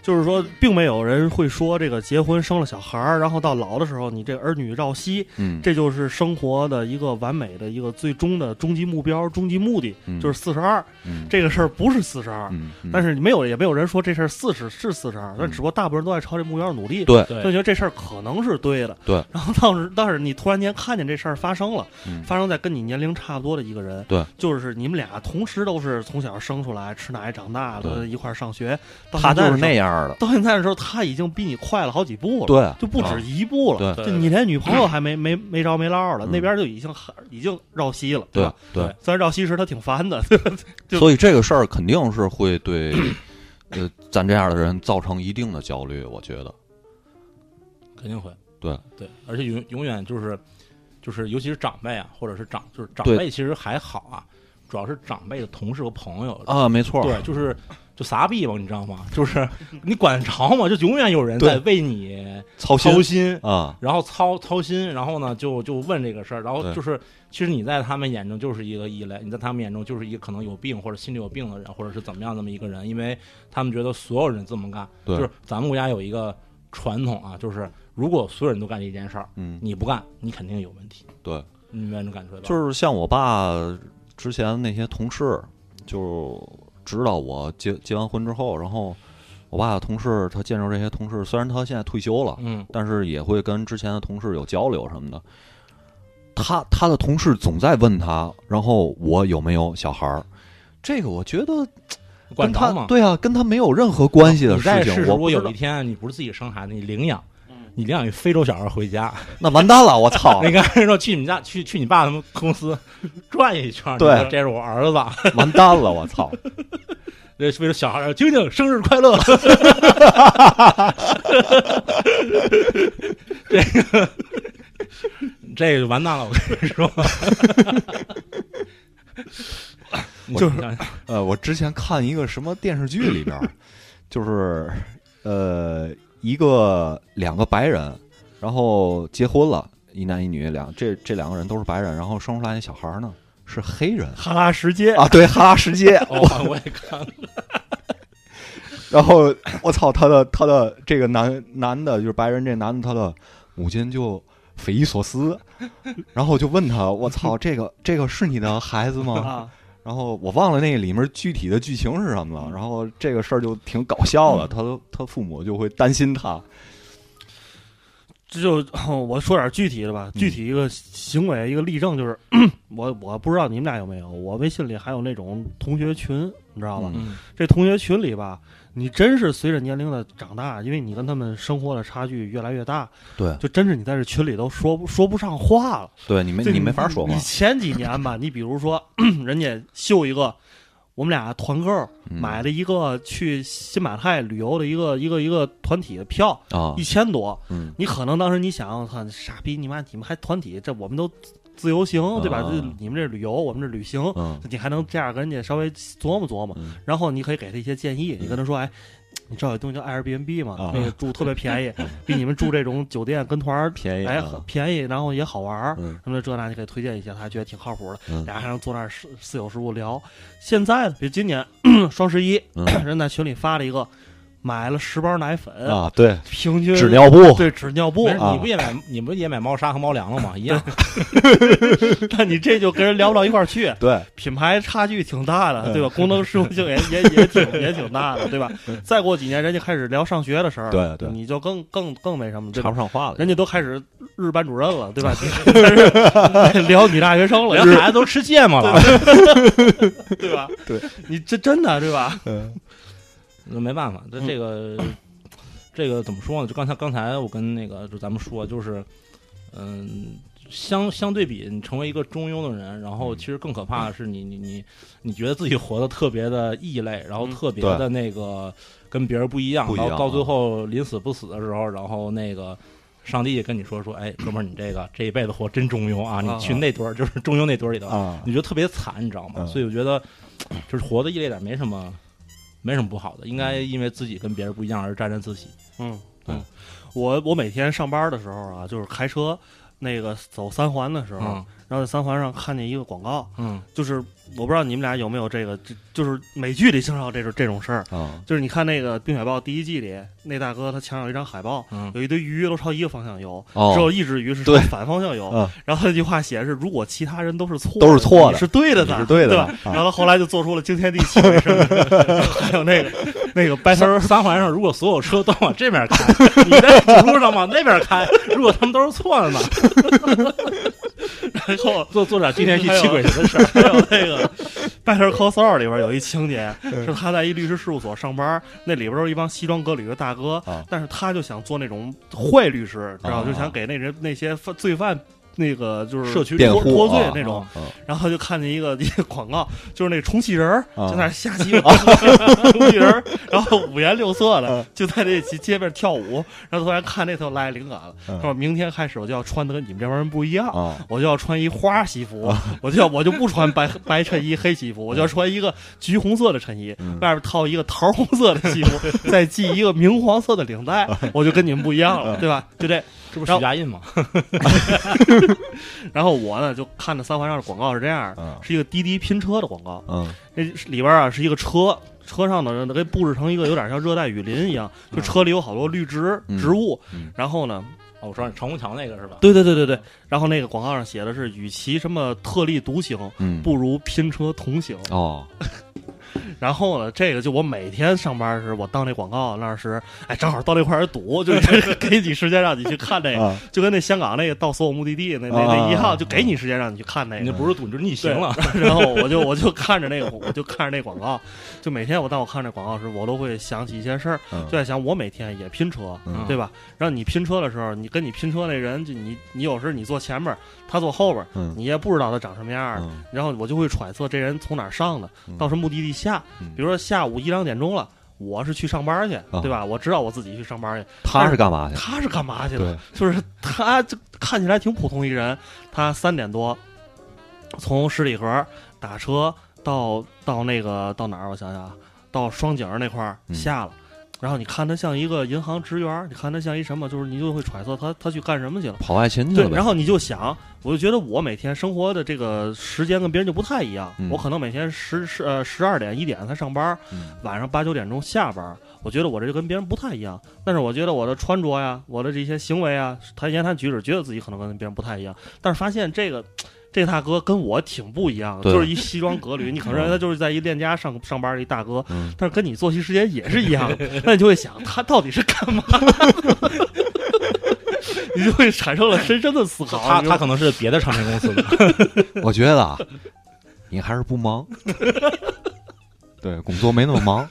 就是说，并没有人会说这个结婚生了小孩儿，然后到老的时候，你这儿女绕膝，嗯，这就是生活的一个完美的一个最终的终极目标、终极目的，嗯。就是四十二。嗯。这个事儿不是四十二，但是没有也没有人说这事儿四十是四十二，但嗯只不过大部分人都在朝这目标努力，对。对。就觉得这事儿可能是对的。对，然后当时当时你突然间看见这事儿发生了，嗯。发生在跟你年龄差不多的一个人，对，就是你们俩同时都是从小生出来吃奶长大的，一块儿上学，到他就是那样的，到现在的时候，他已经比你快了好几步了，，对，就不止啊一步了。对就你连女朋友还没没没着没落了，嗯那边就已经很已经绕膝了，对吧？对，虽然绕膝时他挺烦的，<laughs> 就所以这个事儿肯定是会对呃咱这样的人造成一定的焦虑，我觉得。肯定会。对对，而且永永远就是就是，尤其是长辈啊，或者是长就是长辈，其实还好啊，主要是长辈的同事和朋友。啊，没错，对，就是就撒逼吧，你知道吗？就是你管得着吗？就永远有人在为你操心操心，啊，然后操操心，然后呢就就问这个事儿，然后就是其实你在他们眼中就是一个异类，你在他们眼中就是一个可能有病或者心里有病的人，或者是怎么样那么一个人，因为他们觉得所有人这么干，就是咱们国家有一个传统啊，就是如果所有人都干这件事儿，嗯，你不干，你肯定有问题，对，你明白这种感觉吧？就是像我爸之前那些同事，就知道我结结完婚之后，然后我爸的同事他见着这些同事，虽然他现在退休了，嗯，但是也会跟之前的同事有交流什么的。他他的同事总在问他，然后我有没有小孩儿？这个我觉得跟他？对啊，跟他没有任何关系的事情。如果有一天你不是自己生孩子，你领养，你领养一非洲小孩回家，那完蛋了，我操！你 <laughs> 跟人说去你们家去去你爸他们公司 <laughs> 转一圈，对这是我儿子，完蛋了，我操！<laughs> 这非洲小孩晶晶生日快乐，这个这个就完蛋了，我跟你说。就是呃，我之前看一个什么电视剧里边，就是呃一个两个白人，然后结婚了，一男一女两这这两个人都是白人，然后生出来那小孩呢是黑人。哈拉什街。啊，对，哈拉什街，<laughs> 哦，我也看了，<laughs> 然后我操，他的他的这个男男的，就是白人这男的，他的母亲就匪夷所思，然后就问他，我操，这个这个是你的孩子吗？啊，然后我忘了那个里面具体的剧情是什么了。然后这个事儿就挺搞笑的，他的他父母就会担心他。这就我说点具体的吧，嗯具体一个行为一个例证就是，我我不知道你们俩有没有，我微信里还有那种同学群，你知道吧？嗯这同学群里吧，你真是随着年龄的长大，因为你跟他们生活的差距越来越大，对就真是你在这群里都说不说不上话了。对，你没就你没法说话你。前几年吧，你比如说 <clears throat> 人家秀一个，我们俩团购嗯买了一个去新马泰旅游的一个一个一个团体的票，啊一，千多。嗯你可能当时你想，我操傻逼，你妈你们还团体，这我们都自由行对吧？啊这你们这旅游，我们这旅行，嗯你还能这样跟人家稍微琢磨琢磨，嗯然后你可以给他一些建议，你跟他说，哎，你知道有东西叫 Airbnb 吗？啊那个住特别便宜，<laughs> 比你们住这种酒店跟团便宜哎便宜，然后也好玩儿。嗯什么的这那，你可以推荐一些，他觉得挺靠谱的。嗯俩人还能坐那儿四四有十无聊。现在呢，比如今年 <coughs> 双十一，嗯 <coughs> 人在群里发了一个，买了十包奶粉，啊，对，平均纸尿布对纸尿布，啊你不也买你不也买猫砂和猫粮了吗？一样，<laughs> 但你这就跟人聊不到一块儿去，对，品牌差距挺大的，嗯对吧？<laughs> 功能实用性也也也挺也挺大的，对吧？再过几年，人家开始聊上学的事儿，对对你就更更更没什么，插不？上话了。人家都开始日班主任了，对吧？<laughs> 聊女大学生了，人孩子都吃芥末了，对吧？对，你这真的对吧？嗯那没办法，那这个这个怎么说呢？就刚才刚才我跟那个就咱们说，就是嗯。相相对比，你成为一个中庸的人，然后其实更可怕的是你你你你觉得自己活得特别的异类，然后嗯特别的那个跟别人不一样，不一样啊到到最后临死不死的时候，然后那个上帝也跟你说说，哎，哥们儿，你这个这一辈子活真中庸啊，你去那堆儿就是中庸那堆儿里头，啊你觉得特别惨，你知道吗？嗯所以我觉得就是活的异类点没什么，没什么不好的，应该因为自己跟别人不一样而沾沾自喜。嗯对嗯，我我每天上班的时候啊，就是开车那个走三环的时候，嗯。然后在三环上看见一个广告，嗯。就是我不知道你们俩有没有这个，就就是美剧里经常有这种这种事儿。啊就是你看那个《冰雪暴》第一季里，那大哥他墙上有一张海报，嗯有一堆鱼都朝一个方向游，哦只有一只鱼是朝对反方向游。嗯然后那句话写的是：如果其他人都是错的，都是错的你是对的呢，是对的吧？啊然后他后来就做出了惊天地泣鬼神，<laughs> 还有那个那个白头三三环上如果所有车都往这边开，你在主路上往那边开，如果他们都是错的呢？然后做做点惊天地泣鬼神的事儿。<laughs> 还有那个《Better Call Saul》里边有一情节，是他在一律师事务所上班，那里边都是一帮西装革履的大哥，啊但是他就想做那种坏律师，知道，啊就想给那人那些犯罪犯。那个就是社区脱脱罪啊那种，啊然后就看见一个 <laughs> 一个广告，就是那个充气人儿在那儿瞎鸡巴 <laughs> 充气人儿，然后五颜六色的啊。就在这街街边跳舞，然后突然看那头来灵感了，嗯说明天开始我就要穿的跟你们这帮人不一样，啊我就要穿一花西服，我就要我就不穿白白衬衣黑西服，我就要穿一个橘红色的衬衣，嗯。外边套一个桃红色的西服，再系一个明黄色的领带，我就跟你们不一样了，对吧？就这。这不是许家印吗？<laughs> 然后我呢就看着三环上的广告是这样，嗯是一个滴滴拼车的广告，嗯那里边啊是一个车。车上的人给布置成一个有点像热带雨林一样，就车里有好多绿植嗯植物，嗯然后呢，哦，我说长虹桥那个是吧？对对对对对，然后那个广告上写的是，与其什么特立独行，嗯不如拼车同行。哦 <laughs> 然后呢，这个就我每天上班时，我到那广告那儿时，哎，正好到那块儿堵，就 <laughs> 是给你时间让你去看这个，啊就跟那香港那个到所有目的地那那啊那一样，就给你时间让你去看那你那。不是堵，你就是逆行了。然后我就我就看着那个，我就看着那广告，就每天我当我看这广告时，我都会想起一些事儿，嗯就在想我每天也拼车，嗯对吧？然后你拼车的时候，你跟你拼车那人，就你你有时你坐前面，他坐后边，嗯你也不知道他长什么样然后我就会揣测这人从哪儿上的，嗯到什么目的地下。嗯比如说下午一两点钟了，我是去上班去，啊对吧？我知道我自己去上班去，他是干嘛去？他是干嘛去对的？就是他就看起来挺普通一人，他三点多从十里河打车到到那个到哪儿？我想想啊，到双井儿那块儿嗯下了。然后你看他像一个银行职员，你看他像一什么，就是你就会揣测他他去干什么去了。跑外勤去对了，对。然后你就想，我就觉得我每天生活的这个时间跟别人就不太一样。嗯我可能每天十十呃十二点一点才上班，嗯晚上八九点钟下班。我觉得我这就跟别人不太一样。但是我觉得我的穿着呀，我的这些行为啊，谈言谈举止，觉得自己可能跟别人不太一样。但是发现这个。这大哥跟我挺不一样的，就是一西装革履，<laughs> 你可能认为他就是在一链家上上班的一大哥，嗯，但是跟你作息时间也是一样的，那你就会想他到底是干嘛的？<laughs> 你就会产生了深深的思考。他他可能是别的唱片公司的，<laughs> 我觉得啊，你还是不忙，对，工作没那么忙。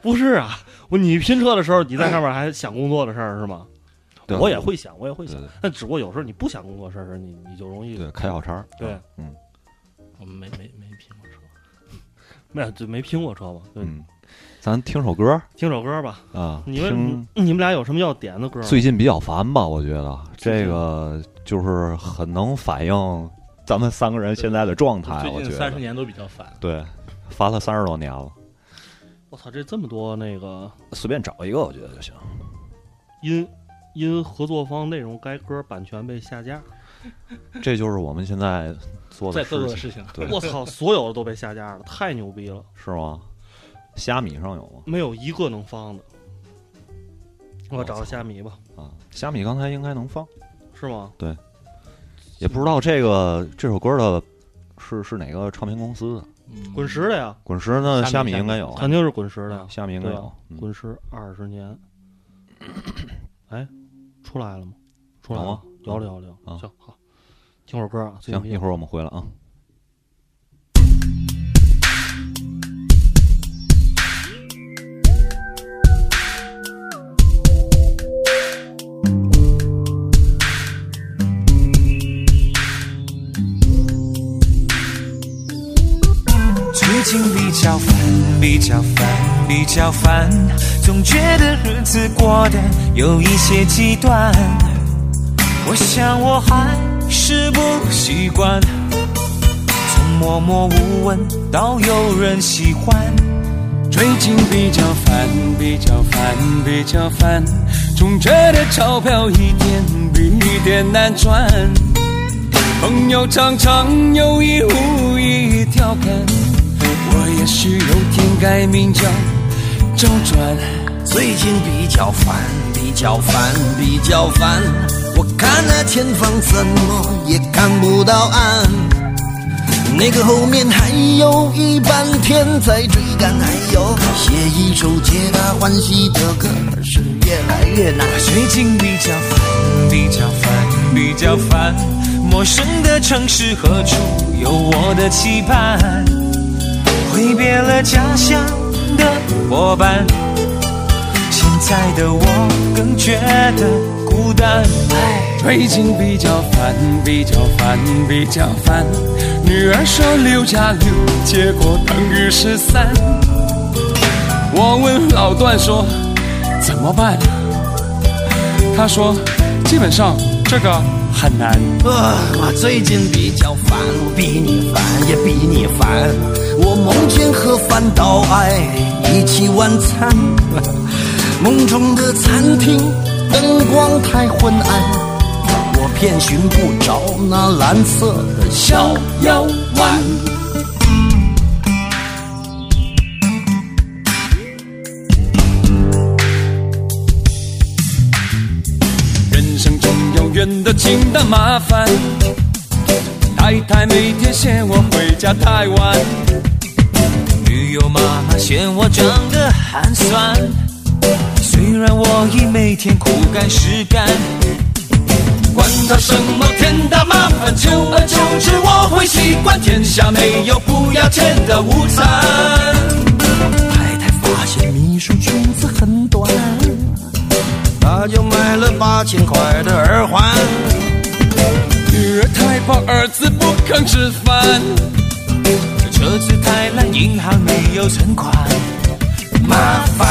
不是啊，我你拼车的时候，你在上面还想工作的事儿是吗？对我也会想，我也会想对对，但只不过有时候你不想工作的事儿时，你你就容易对，开小差。对，嗯我们没没没拼过车。没有就没拼过车吧。对，嗯，咱听首歌听首歌吧。啊，你们你们俩有什么要点的歌？最近比较烦吧？我觉得这个就是很能反映咱们三个人现在的状态。最我觉得近三十年都比较烦。对，烦了三十多年了，我操，这这么多那个随便找一个我觉得就行。因因合作方内容该歌版权被下架，<laughs> 这就是我们现在做的在做的事情，对，我操，所有的都被下架了，太牛逼了，是吗？虾米上有吗？没有一个能放的。我找找虾米吧，啊，虾米刚才应该能放，是吗？对也不知道这个这首歌的是是哪个唱片公司的。嗯滚石的呀，滚石呢？虾米应该有，肯定是滚石的呀。虾米应该有滚石二十年，<coughs> 哎，出来了吗？出来吗，摇了摇了摇。啊行，好，听会儿歌啊。行，一会儿儿我们回来啊。最近比较烦，比较烦，比较烦，总觉得日子过得有一些极端。我想我还是不习惯，从默默无闻到有人喜欢。最近比较烦，比较烦，比较烦，总觉得钞票一点比一点难赚。朋友常常有意无意调侃，我也许有天改名叫周转。最近比较烦，比较烦，比较烦。我看那前方怎么也看不到岸，那个后面还有一半天在追赶，还有写一首皆大欢喜的歌是越来越难。最近比较烦，比较烦，比较烦。陌生的城市何处有我的期盼？挥别了家乡伙伴，现在的我更觉得孤单。最近比较烦，比较烦，比较烦。女儿说六加六，结果等于十三。我问老段说怎么办？他说基本上这个很难。啊，我最近比较烦，我比你烦也比你烦。我梦见和范岛爱一起晚餐，梦中的餐厅灯光太昏暗，我偏寻不着那蓝色的小药丸。永远的麻烦，太太每天嫌我回家太晚，女友妈妈嫌我长得寒酸。虽然我已每天苦干实干，管他什么天大麻烦，久而久之我会习惯。天下没有不要钱的午餐。太太发现秘书裙子很短，又买了八千块的耳环。女儿太胖，儿子不肯吃饭。车子太烂，银行没有存款。麻烦，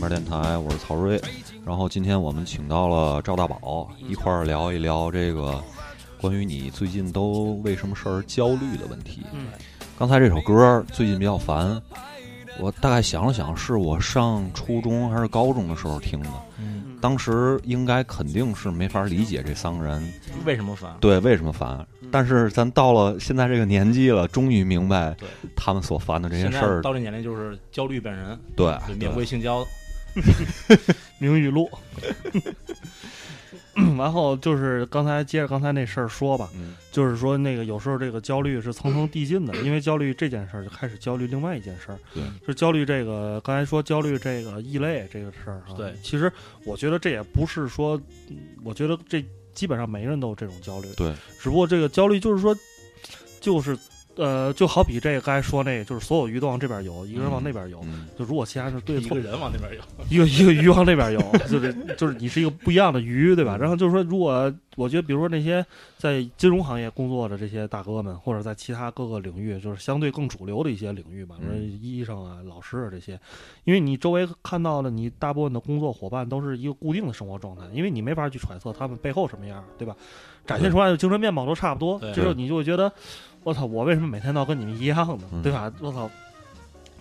面电台，我是曹睿。然后今天我们请到了赵大宝，一块儿聊一聊这个关于你最近都为什么事儿焦虑的问题。嗯刚才这首歌最近比较烦，我大概想了想，是我上初中还是高中的时候听的。嗯，当时应该肯定是没法理解这三个人为什么烦？对为什么烦，但是咱到了现在这个年纪了，终于明白他们所烦的这些事儿。到这年龄就是焦虑本人，对对，免费性交，<laughs> 明语录。<laughs> 然后就是刚才接着刚才那事儿说吧，嗯就是说那个有时候这个焦虑是层层递进的，因为焦虑这件事儿就开始焦虑另外一件事儿，对，就是焦虑这个刚才说焦虑这个异类这个事儿啊。对其实我觉得这也不是说，嗯我觉得这基本上每个人都有这种焦虑，对，只不过这个焦虑就是说，就是呃，就好比这个刚才说那个，就是所有鱼都往这边游，一个人往那边游。嗯就如果其他是对错一个，人往那边游，一个一个鱼往那边游，就是就是你是一个不一样的鱼，对吧？然后就是说，如果我觉得，比如说那些在金融行业工作的这些大哥们，或者在其他各个领域，就是相对更主流的一些领域吧，比如说嗯医生啊、老师啊这些，因为你周围看到的，你大部分的工作伙伴都是一个固定的生活状态，因为你没法去揣测他们背后什么样，对吧？展现出来的精神面貌都差不多，对这时候你就会觉得，我操，我为什么每天都要跟你们一样呢？嗯对吧？我操，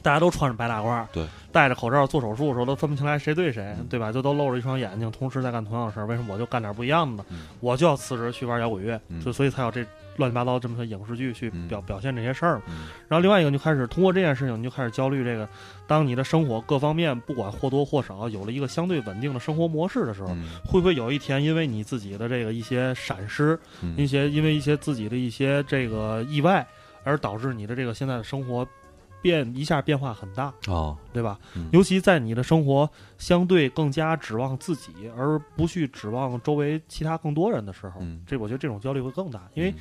大家都穿着白大褂，对，戴着口罩做手术的时候都分不清来谁对谁，嗯对吧？就都露着一双眼睛，同时在干同样的事儿，为什么我就干点不一样的呢？嗯我就要辞职去玩摇滚乐，嗯就所以才有这乱七八糟这么个影视剧去嗯。表、表现这些事儿然后另外一个，就开始通过这件事情，你就开始焦虑这个，当你的生活各方面不管或多或少有了一个相对稳定的生活模式的时候，嗯。会不会有一天因为你自己的这个一些闪失，嗯。一些因为一些自己的一些这个意外，而导致你的这个现在的生活变一下变化很大，哦，对吧？嗯。尤其在你的生活相对更加指望自己，而不去指望周围其他更多人的时候，嗯。这我觉得这种焦虑会更大，因为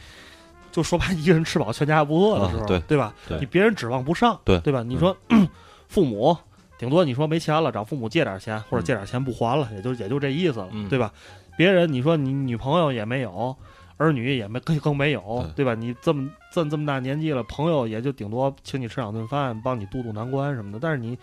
就说白，一个人吃饱全家不饿的时候，啊对吧？对你别人指望不上，对对吧？你说、<clears throat> 父母。顶多你说没钱了，找父母借点钱，或者借点钱不还了，也就也就这意思了，嗯对吧？别人你说你女朋友也没有，儿女也没更更没有，对对吧？你这么这么这么大年纪了，朋友也就顶多请你吃两顿饭，帮你渡渡难关什么的。但是你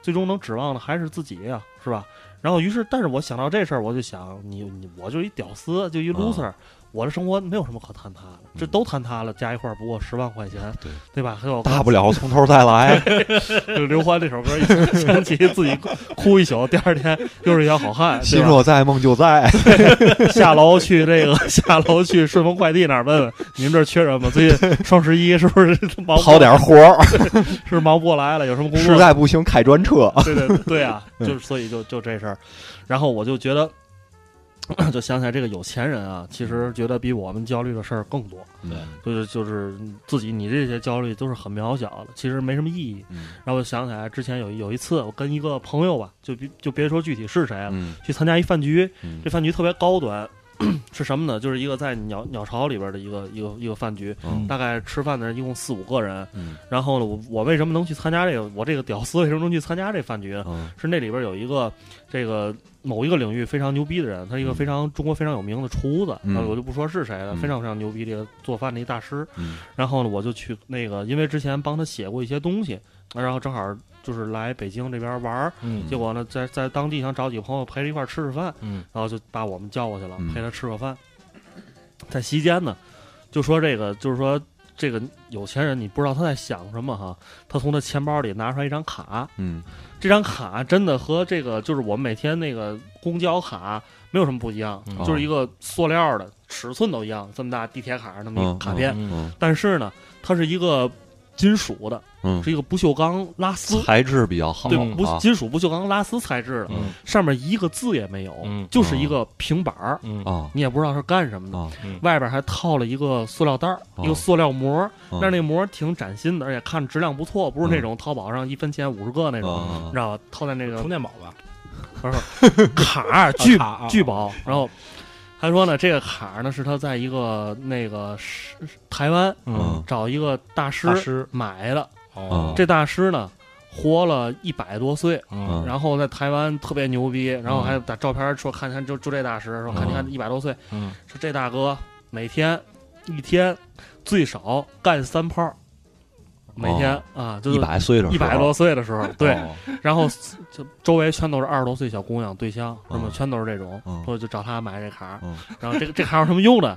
最终能指望的还是自己呀、是吧？然后于是，但是我想到这事儿，我就想，你你我就一屌丝，就一 loser，、我的生活没有什么可坍塌的，这都坍塌了，加一块儿不过十万块钱，对对吧？还有大不了从头再来。<laughs> 就刘欢这首歌一 <laughs> 想起，自己哭一宿，第二天又是一条好汉，心？若在，梦就在。<laughs> 下楼去这个下楼去顺丰快递那儿问问，你们这儿缺人吗？最近双十一是不是忙不跑点活儿，是忙不过来了？有什么工作实在不行开专车。对对对啊，就是所以就就这事儿，然后我就觉得，就想起来这个有钱人啊，其实觉得比我们焦虑的事儿更多，对，就是就是自己你这些焦虑都是很渺小的，其实没什么意义。嗯然后我就想起来之前有有一次，我跟一个朋友吧，就别就别说具体是谁了，嗯去参加一饭局，嗯这饭局特别高端。<clears throat> 是什么呢？就是一个在鸟鸟巢里边的一个一个一个饭局，嗯大概吃饭的人一共四五个人。嗯然后呢，我我为什么能去参加这个？我这个屌丝为什么能去参加这饭局是那里边有一个这个某一个领域非常牛逼的人，他是一个非常中国非常有名的厨子，我就不说是谁了，嗯非常非常牛逼这个做饭的一大师。嗯然后呢，我就去那个，因为之前帮他写过一些东西，然后正好就是来北京这边玩儿，嗯。结果呢，在在当地想找几个朋友陪着一块儿吃吃饭，嗯。然后就把我们叫过去了，嗯。陪他吃个饭。在席间呢，就说这个，就是说这个有钱人，你不知道他在想什么哈。他从他钱包里拿出来一张卡，嗯。这张卡真的和这个就是我们每天那个公交卡没有什么不一样，嗯。就是一个塑料的，尺寸都一样，这么大地铁卡那么一嗯个卡片，嗯。但是呢，它是一个金属的，嗯，是一个不锈钢拉丝。材质比较好，对，嗯不啊金属不锈钢拉丝材质的，嗯上面一个字也没有，嗯就是一个平板儿，你也不知道是干什么的。啊，外边还套了一个塑料袋儿，哦一个塑料膜，嗯但是那膜挺崭新的，而且看着质量不错，不是那种淘宝上一分钱五十个那种，嗯你知道吧？套在那个充电宝吧，卡儿巨巨薄，然后他说呢，这个卡儿呢是他在一个那个是台湾嗯。找一个大师大师买的，哦，这大师呢活了一百多岁。嗯然后在台湾特别牛逼，然后还打照片说看看就就这大师说看你看一百多岁，嗯。说这大哥每天一天最少干三炮，每天啊，就一是百岁的时候一百多岁的时候，对，哦然后就周围全都是二十多岁小姑娘对象，什么嗯全都是这种嗯，说就找他买这卡然后这个这卡有什么用呢？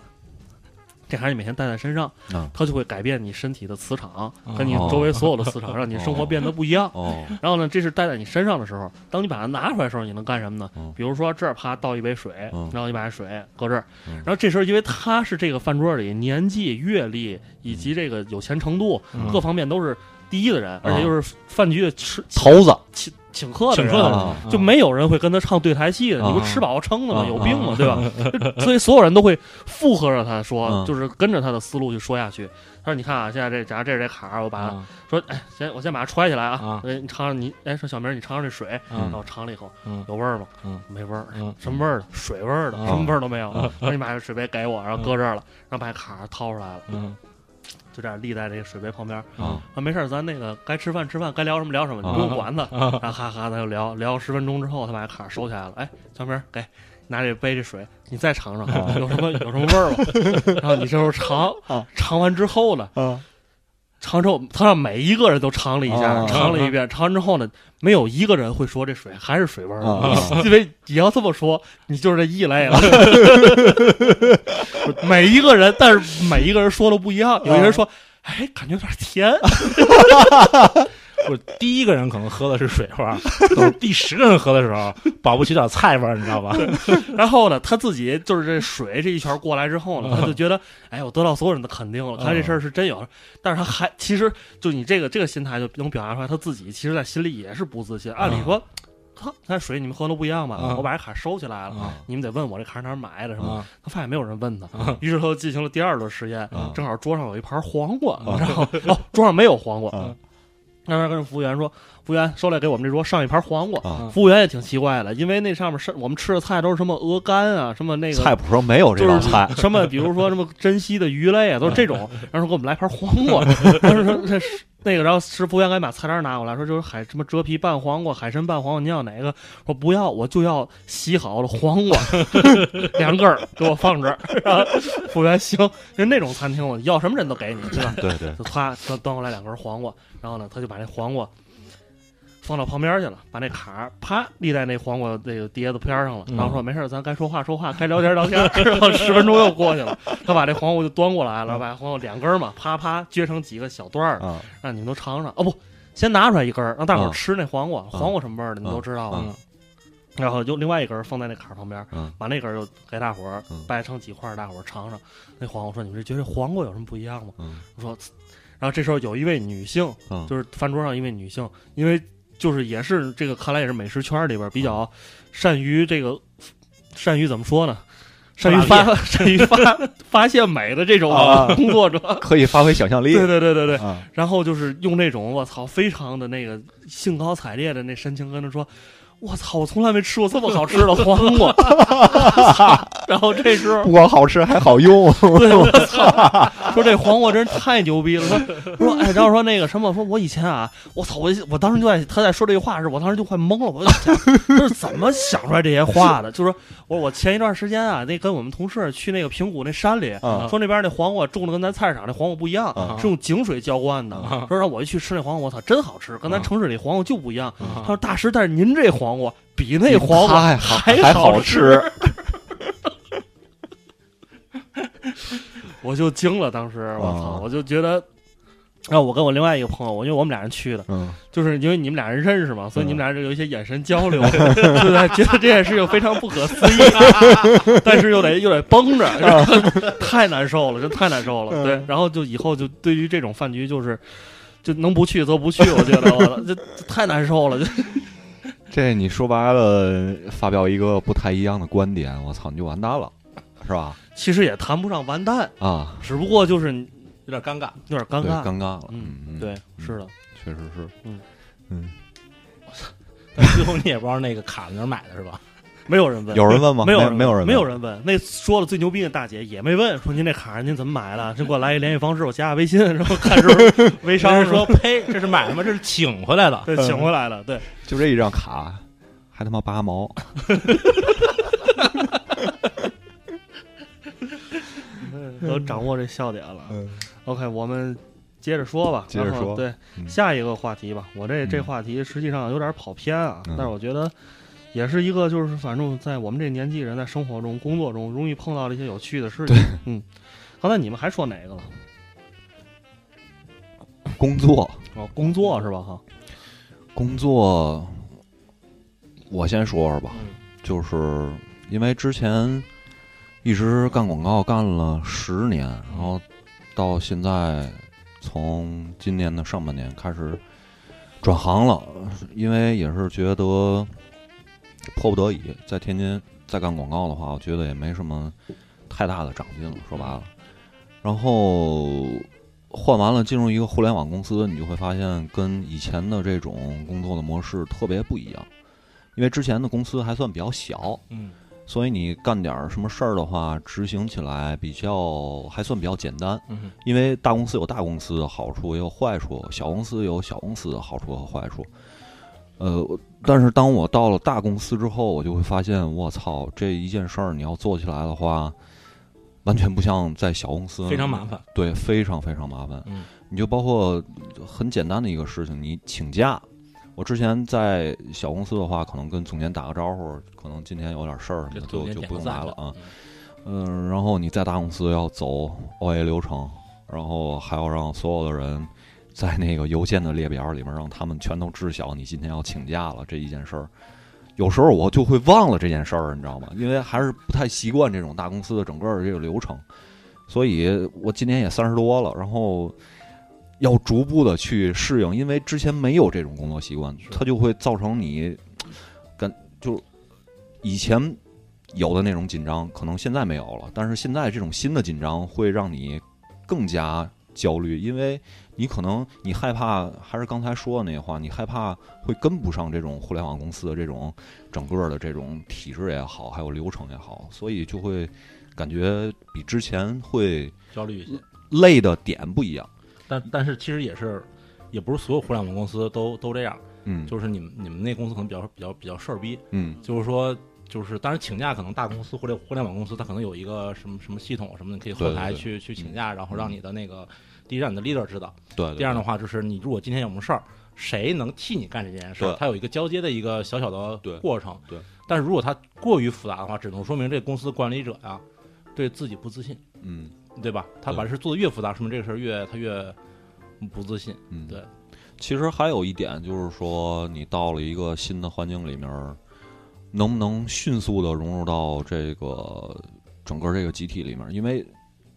这还是你每天带在身上嗯，它就会改变你身体的磁场，跟你哦周围所有的磁场，让你生活变得不一样。哦。<laughs> 然后呢，这是带在你身上的时候，当你把它拿出来的时候，你能干什么呢嗯？比如说这儿啪倒一杯水，嗯然后你把水搁这儿，嗯然后这时候因为他是这个饭桌里年纪、阅历以及这个有钱程度嗯。各方面都是第一的人，而且又是饭局的吃 <laughs> 头子。请请客的人请客的就没有人会跟他唱对台戏的，啊。你不吃饱撑的吗？啊有病吗？对吧？<laughs> 所以所有人都会附和着他说，嗯。就是跟着他的思路去说下去。他说：“你看啊，现在这假如这是这卡儿，我把它啊。说，哎，先我先把它揣起来啊。你尝尝你，哎，说小明你尝尝这水，嗯。然后尝了以后嗯。有味儿吗？嗯。没味什么味儿的？水味儿的，啊什么味儿都没有。然后你把这水杯给我，然后搁这儿了，然后把卡儿掏出来了，嗯就这样立在这个水杯旁边。啊啊，没事儿，咱那个该吃饭吃饭，该聊什么聊什么，你啊不用管他。啊然后哈哈，咱就聊聊十分钟之后，他把卡收起来了。哎，小明，给拿这杯这水，你再尝尝，有什么有什么味儿吗？<laughs> 然后你这时候尝啊，尝完之后呢，啊尝之后他让每一个人都尝了一下，啊尝了一遍，尝完之后呢，没有一个人会说这水还是水味儿因为你要这么说，你就是这异类了。<laughs> 每一个人，但是每一个人说的不一样，有些人说。哎，感觉有点甜，<laughs> 不是第一个人可能喝的是水味儿，等第十个人喝的时候，保不齐点菜味儿，你知道吧？<laughs> 然后呢，他自己就是这水这一圈过来之后呢，他就 <laughs> 觉得，哎，我得到所有人的肯定了，他这事儿是真有。但是他还其实就你这个这个心态就能表达出来，他自己其实在心里也是不自信。按理说，他那水你们喝的不一样吧？嗯我把这卡收起来了，啊你们得问我这卡哪儿买的什么？啊他发现没有人问他啊，于是他就进行了第二轮实验啊。正好桌上有一盘黄瓜，然后哦，桌上没有黄瓜啊。那边跟服务员说：“服务员，收来给我们这桌上一盘黄瓜。”啊！服务员也挺奇怪的，因为那上面是我们吃的菜都是什么鹅肝啊，什么那个菜谱上没有这就是道菜，什么，比如说什么珍稀的鱼类啊，都是这种。<laughs> 然后说给我们来盘黄瓜，然后说这是那个，然后师服务员赶紧把菜单拿过来，说就是海什么折皮拌黄瓜、海参拌黄瓜，你要哪个？说不要，我就要洗好的黄瓜，<laughs> 两根儿给我放这儿。<laughs> 然后服务员行，就那种餐厅我要什么人都给你，对吧？对对，就他端端过来两根黄瓜，然后呢，他就把那黄瓜放到旁边去了，把那卡啪立在那黄瓜那个碟子边上了，嗯然后说没事，咱该说话说话，该聊天聊天，<laughs> 然后十分钟又过去了，他把这黄瓜就端过来了，把黄瓜两根嘛，啪啪撅成几个小段让你们都尝尝。哦不，先拿出来一根，让大伙吃那黄瓜，黄瓜什么味儿的你都知道吧？嗯然后就另外一根放在那坎儿旁边，嗯把那根儿又给大伙掰成几块，大伙儿尝尝。那黄瓜说：“你们这觉得黄瓜有什么不一样吗？”嗯我说，然后这时候有一位女性，嗯就是饭桌上一位女性，因为就是也是这个看来也是美食圈里边比较善于这个善于怎么说呢？善于发善于发 <laughs> 发现美的这种啊工作者，可以发挥想象力。对对对对对，啊然后就是用那种我操非常的那个兴高采烈的那神情跟他说。我操！我从来没吃过这么好吃的黄瓜，<laughs> 然后这时候不光好吃还好用。对，我操！说这黄瓜真是太牛逼了。说说哎，然后说那个什么，说我以前啊，我操，我我当时就在他在说这句话时，我当时就快懵了，我就想，这是怎么想出来这些话的？就是说我我前一段时间啊，那跟我们同事去那个平谷那山里，啊说那边那黄瓜种的跟咱菜市场那黄瓜不一样，啊是用井水浇灌的。啊说让我一去吃那黄瓜，我操，真好吃，跟咱啊城市里黄瓜就不一样。他啊说大师，但是您这黄瓜比那黄瓜还好还好好吃。<laughs> 我就惊了，当时我操，啊我就觉得，然后我跟我另外一个朋友，我因为我们俩人去的，嗯就是因为你们俩人认识嘛，所以你们俩人有一些眼神交流，<laughs> 对不对？觉得这件事情非常不可思议，<laughs> 但是又得又得绷着，太难受了，真太难受了。对，然后就以后就对于这种饭局，就是就能不去则不去，我觉得我这这太难受了，就这你说白了，发表一个不太一样的观点，我操，你就完蛋了，是吧？其实也谈不上完蛋，啊，只不过就是有点尴尬。有点尴对，尬。尴尬了。嗯，嗯，对，是的。确实是。嗯嗯，但最后你也不知道那个卡在哪儿买的是吧？没有人问，有人问吗？没有没有人，没有。人问。那说了最牛逼的大姐也没问，说您这卡您怎么买的？这给我来一联系方式，我加下微信，然后看是 <laughs> 微商说：“呸，这是买的吗？这是请回来的。对请回来的，对，就这一张卡，还他妈八毛。<laughs> 都掌握这笑点了。嗯 OK，我们接着说吧，接着说对，嗯下一个话题吧。我这这嗯话题实际上有点跑偏啊，嗯但是我觉得也是一个，就是反正在我们这年纪人在生活中、工作中容易碰到的一些有趣的事情。嗯，刚才你们还说哪个了？工作哦，工作是吧？哈，工作，我先说说吧，嗯就是因为之前一直干广告干了十年，然后到现在从今年的上半年开始转行了，因为也是觉得迫不得已，在天津再干广告的话，我觉得也没什么太大的长进了，说白了，然后。换完了，进入一个互联网公司，你就会发现跟以前的这种工作的模式特别不一样。因为之前的公司还算比较小，嗯所以你干点儿什么事儿的话，执行起来比较还算比较简单。嗯因为大公司有大公司的好处，也有坏处；小公司有小公司的好处和坏处。呃，但是当我到了大公司之后，我就会发现，我操，这一件事儿你要做起来的话，完全不像在小公司，非常麻烦。对，非常非常麻烦。嗯你就包括很简单的一个事情，你请假。我之前在小公司的话，可能跟总监打个招呼，可能今天有点事儿什么的，就就不用来了啊。嗯，然后你在大公司要走 OA 流程，然后还要让所有的人在那个邮件的列表里面让他们全都知晓你今天要请假了这一件事儿。有时候我就会忘了这件事儿，你知道吗？因为还是不太习惯这种大公司的整个的这个流程，所以我今年也三十多了，然后要逐步的去适应，因为之前没有这种工作习惯，它就会造成你跟就以前有的那种紧张，可能现在没有了，但是现在这种新的紧张会让你更加焦虑，因为你可能你害怕，还是刚才说的那话，你害怕会跟不上这种互联网公司的这种整个的这种体制也好，还有流程也好，所以就会感觉比之前会焦虑一些。累的点不一样。但但是其实也是，也不是所有互联网公司都都这样。嗯，就是你们你们那公司可能比较比较比较事儿逼，嗯就是说。就是，当然请假可能大公司互联互联网公司，它可能有一个什么什么系统什么的，可以后台去去请假，然后让你的那个第一让你的 leader 知道。对对第二的话，就是你如果今天有什么事儿，谁能替你干这件事儿对，它有一个交接的一个小小的对过程。对但是如果它过于复杂的话，只能说明这个公司管理者呀对自己不自信，嗯对吧？他把事做的越复杂，说明这个事儿越他越不自信。嗯，对。其实还有一点就是说，你到了一个新的环境里面，能不能迅速的融入到这个整个这个集体里面？因为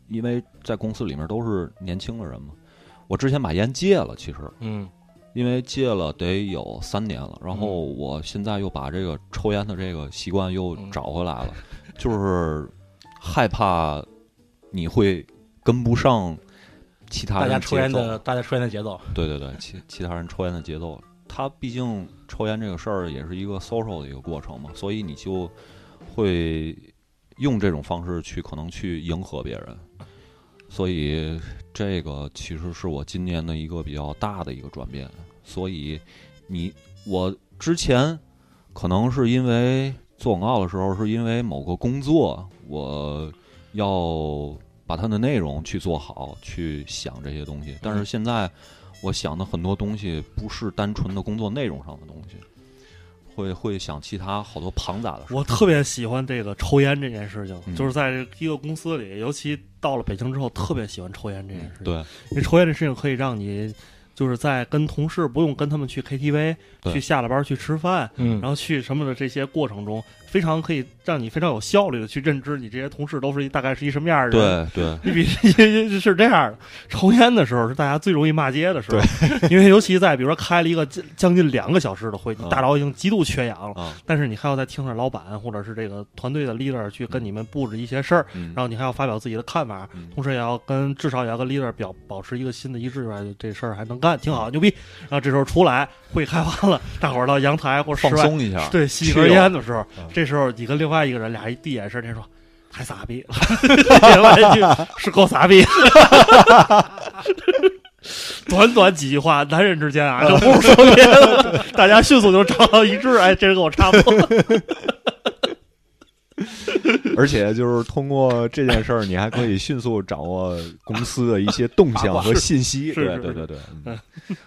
因为在公司里面都是年轻的人嘛。我之前把烟戒了，其实嗯因为戒了得有三年了，然后我现在又把这个抽烟的这个习惯又嗯找回来了，就是害怕你会跟不上其他人大家抽烟的大家抽烟的节奏，对对对，其其他人抽烟的节奏，他毕竟抽烟这个事儿也是一个 social 的一个过程嘛，所以你就会用这种方式去可能去迎合别人，所以这个其实是我今年的一个比较大的一个转变。所以你我之前可能是因为做广告的时候，是因为某个工作，我要把它的内容去做好，去想这些东西。但是现在，我想的很多东西不是单纯的工作内容上的东西，会会想其他好多庞杂的事。我特别喜欢这个抽烟这件事情，嗯就是在一个公司里，尤其到了北京之后，特别喜欢抽烟这件事情。对，因为抽烟这事情可以让你就是在跟同事不用跟他们去 KTV，去下了班去吃饭，嗯然后去什么的这些过程中，非常可以让你非常有效率的去认知你这些同事都是一大概是一什么样的人。对对。你比是这样的，抽烟的时候是大家最容易骂街的时候，<laughs> 因为尤其在比如说开了一个将将近两个小时的会，你嗯大脑已经极度缺氧了，啊，但是你还要再听着老板或者是这个团队的 leader 去跟你们布置一些事儿，嗯。然后你还要发表自己的看法，嗯。同时也要跟至少也要跟 leader 表保持一个新的一致吧，这事儿还能干，挺好，牛逼。然后这时候出来会开完了，大伙儿到阳台或者室外放松一下，对吸一根烟的时候嗯，这时候你跟另外一个人俩人一递眼神，人说。太傻逼了，另外一句是够傻逼。<laughs> 短短几句话，男人之间啊，就不是说别的，<laughs> 大家迅速就找到一致。哎，这人跟我差不多。<laughs> 而且就是通过这件事儿，你还可以迅速掌握公司的一些动向和信息。对对对对。嗯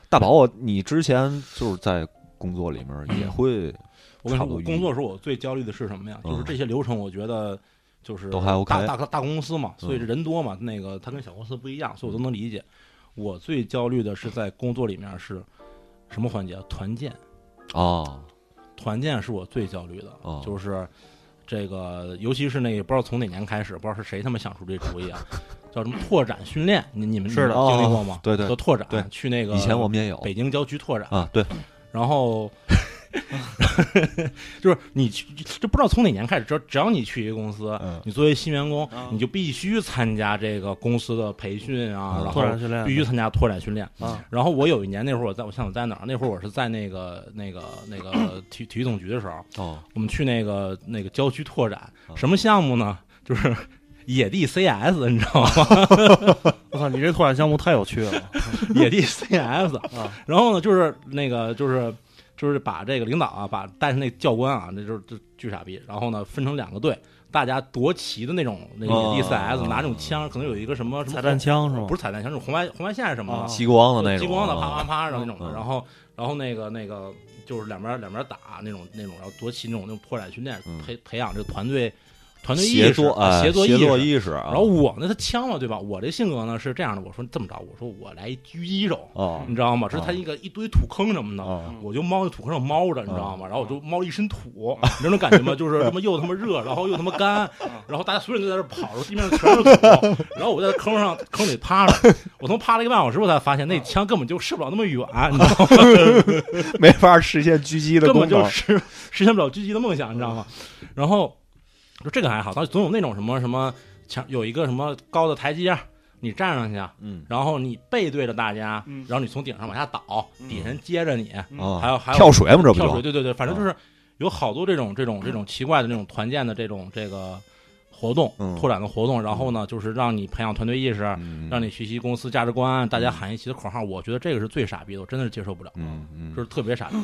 大宝，你之前就是在工作里面也会我跟你说，我工作时候我最焦虑的是什么呀？嗯。就是这些流程，我觉得就是都还 OK 大大大公司嘛，所以人多嘛，那个它跟小公司不一样，所以我都能理解。我最焦虑的是在工作里面是什么环节？团建，啊团建是我最焦虑的，哦。就是这个，尤其是那个不知道从哪年开始，不知道是谁他妈想出这主意啊，<laughs> 叫什么拓展训练？你你们是的。经历过吗？对对。叫拓展，对。去那个以前我们也有。北京郊区拓展，啊，对，然后 <laughs> 就是你去，就不知道从哪年开始，只要只要你去一个公司，嗯你作为新员工，啊你就必须参加这个公司的培训啊，嗯然后拓展训练必须参加拓展训练。啊然后我有一年那会儿我在我想我在哪儿？那会儿我是在那个那个那个 <coughs> 体体育总局的时候，哦我们去那个那个郊区拓展，啊什么项目呢？就是 <laughs> 野地 CS，你知道吗？<laughs> 我操，你这拓展项目太有趣了野地 CS 啊！然后呢，就是那个就是就是把这个领导啊，把带上那教官啊，那就是就巨傻逼。然后呢，分成两个队，大家夺旗的那种那个野地 CS，、哦拿那种枪，可能有一个什么什么彩弹枪是吗？不是彩弹枪，是红外红外线什么激光的那种，激光的啪啪啊啪，然后那种的，嗯然后然后那个那个就是两边两边打那种那种，然后夺旗那种那种拓展训练，嗯。培培养这个团队团队意协识作啊，协作。意识啊，然后我呢他枪嘛，对吧？我这性格呢是这样的，我说这么着，我说我来一狙击手，哦你知道吗？这是他一个一堆土坑什么的，哦我就猫在土坑上猫着，你知道吗？然后我就猫一身土，你知道那种感觉吗？就是他妈又他妈热，然后又他妈干，然后大家所有人都在这跑，然后地面上全是土，然后我在坑上坑里趴着，我从趴了一个半小时，我才发现那枪根本就射不了那么远，你知道吗？<laughs> 没法实现狙击的根功能，本就实实现不了狙击的梦想，你知道吗？然后就这个还好，但总有那种什么什么墙有一个什么高的台阶，你站上去，嗯然后你背对着大家，嗯然后你从顶上往下倒，底下人接着你，啊，还有还有跳水嘛，这不跳水，就对对对，反正就是有好多这种这种这种奇怪的这种团建的这种这个活动嗯，拓展的活动，然后呢，就是让你培养团队意识，嗯让你学习公司价值观，大家喊一起的口号，我觉得这个是最傻逼的，我真的是接受不了，嗯嗯就是特别傻逼。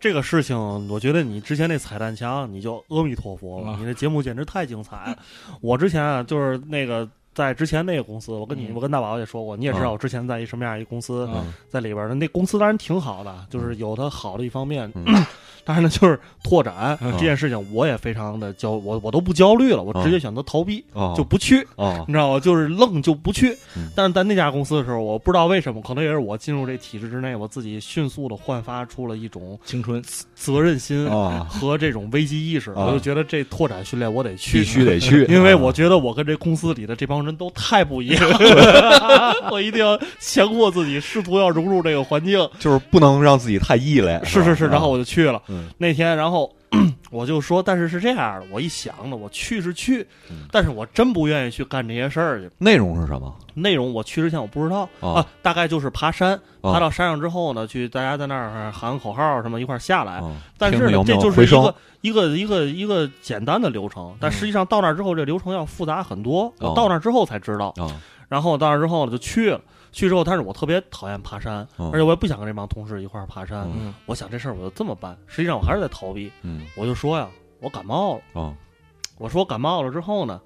这个事情，我觉得你之前那彩蛋枪，你就阿弥陀佛了啊。你的节目简直太精彩了。我之前啊，就是那个在之前那个公司，我跟你，嗯我跟大宝也说过，你也知道啊我之前在一什么样一公司，嗯在里边的那公司当然挺好的，就是有它好的一方面。嗯当然呢，就是拓展嗯这件事情，我也非常的焦，我我都不焦虑了，我直接选择逃避，哦就不去。哦 <laughs> 你知道吗？就是愣就不去嗯。但是在那家公司的时候，我不知道为什么，可能也是我进入这体制之内，我自己迅速的焕发出了一种青春，责任心啊，<laughs> 和这种危机意识。啊我就觉得这拓展训练我得去，必须得去，<laughs> 因为啊我觉得我跟这公司里的这帮人都太不一样了，我一定要强迫自己，试图要融入这个环境。就是不能让自己太异类，是是是，然后我就去了。嗯那天，然后 <clears throat> 我就说，但是是这样的，我一想呢，我去是去嗯，但是我真不愿意去干这些事儿去。内容是什么？内容我去之前我不知道哦啊，大概就是爬山，哦爬到山上之后呢，去大家在那儿喊口号什么一块儿下来。啊但是这就是一个一个一个一个简单的流程，但嗯实际上到那儿之后，这流程要复杂很多。哦我到那儿之后才知道，啊然后到那儿之后呢就去了。去之后，但是我特别讨厌爬山，嗯而且我也不想跟这帮同事一块儿爬山。嗯我想这事儿我就这么办，实际上我还是在逃避。嗯我就说呀，我感冒了。哦我说我感冒了之后呢，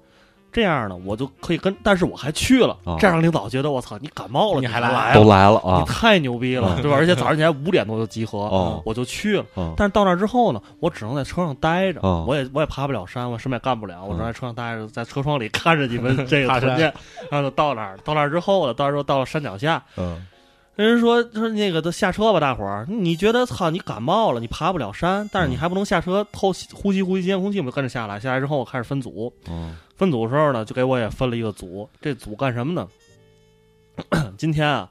这样呢，我就可以跟，但是我还去了，哦这样领导觉得我操，你感冒了你还来都了，来了啊你太牛逼了，嗯对吧？而且早上起来五点多就集合，哦我就去了。哦但是到那之后呢，我只能在车上待着，哦我也我也爬不了山，我什么也干不了，我只能嗯在车上待着，在车窗里 <laughs> 看着你们这个爬山团建，然后就到那儿，到那儿之后呢，到时候到了山脚下，嗯人说说那个都下车吧，大伙儿，你觉得操你感冒了，你爬不了山，但是你还不能下车透呼吸呼吸新鲜空气，我们就跟着下来，下来之后开始分组，嗯。分组的时候呢，就给我也分了一个组，这组干什么呢？<coughs> 今天啊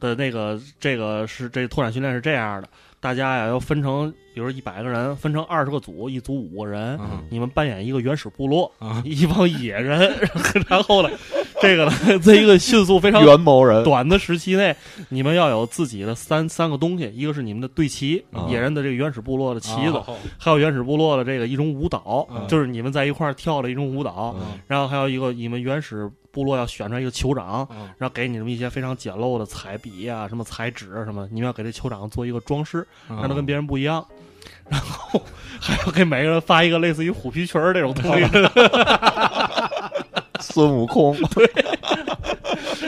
的那个这个是这拓展训练是这样的，大家呀要分成，比如一百个人，分成二十个组，一组五个人，嗯。你们扮演一个原始部落，啊。一帮野人，<laughs> 然后呢，<laughs> 这个呢，<laughs> 在一个迅速非常元谋人。短的时期内，你们要有自己的三三个东西，一个是你们的队旗，啊。野人的这个原始部落的旗子，哦还有原始部落的这个一种舞蹈，嗯就是你们在一块儿跳的一种舞蹈。嗯然后还有一个你们原始部落要选出来一个酋长，嗯然后给你们一些非常简陋的彩笔啊、什么彩纸啊什么，你们要给这酋长做一个装饰，让他跟别人不一样。然后还要给每个人发一个类似于虎皮裙儿这种东西，<laughs> <laughs> 孙悟空，<laughs> 对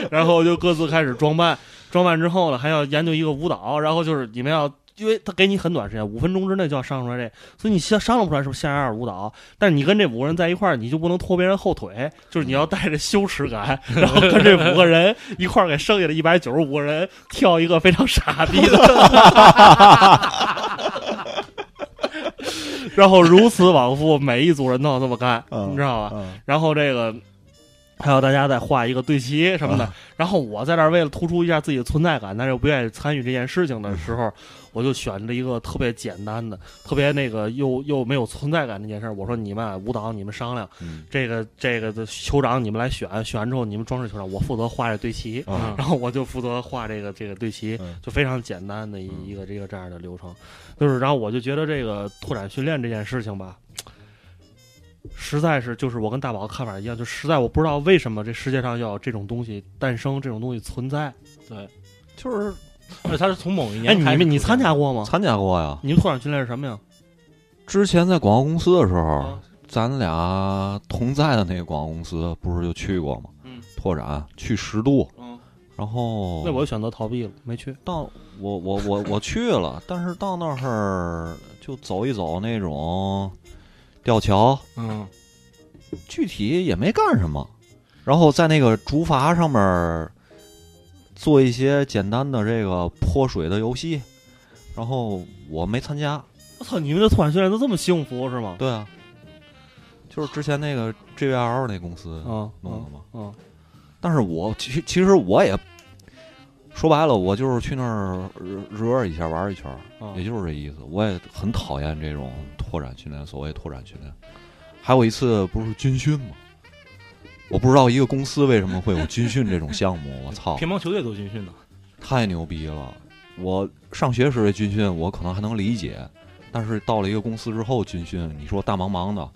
然后就各自开始装扮，装扮之后呢，还要研究一个舞蹈，然后就是你们要。因为他给你很短时间，五分钟之内就要上出来这，所以你先商量不出来是不是像样舞蹈。但是你跟这五个人在一块儿，你就不能拖别人后腿，就是你要带着羞耻感，然后跟这五个人一块儿给剩下的一百九十五个人跳一个非常傻逼的，<laughs> 然后如此往复，每一组人都要这么干，你知道吧？然后这个。还有大家再画一个对齐什么的，然后我在这儿为了突出一下自己的存在感，但是又不愿意参与这件事情的时候，我就选了一个特别简单的、特别那个又又没有存在感那件事。我说你们舞蹈你们商量，这个这个的酋长你们来选，选完之后你们装饰酋长，我负责画这对齐，然后我就负责画这个这个对齐，就非常简单的一一个这个这样的流程。就是，然后我就觉得这个拓展训练这件事情吧。实在是，就是我跟大宝的看法一样，就实在我不知道为什么这世界上要有这种东西诞生，这种东西存在。对，就是，而且他是从某一年，哎，你们你参加过吗？参加过呀。你们拓展训练是什么呀？之前在广告公司的时候，咱俩同在的那个广告公司，不是就去过吗？嗯。拓展去十渡。嗯。然后。那我就选择逃避了，没去。到我我我我去了，但是到那儿就走一走那种。吊桥，嗯，具体也没干什么，然后在那个竹筏上面做一些简单的这个泼水的游戏，然后我没参加。我操，你们的突然训练都这么幸福是吗？对啊，就是之前那个 JVL 那公司弄的嘛。嗯，但是我其其实我也说白了，我就是去那儿热一下玩一圈，也就是这意思。我也很讨厌这种。拓展训练，所谓拓展训练，还有一次不是军训吗？我不知道一个公司为什么会有军训这种项目。我操！乒乓球队都军训呢，太牛逼了！我上学时的军训我可能还能理解，但是到了一个公司之后军训，你说大茫茫的，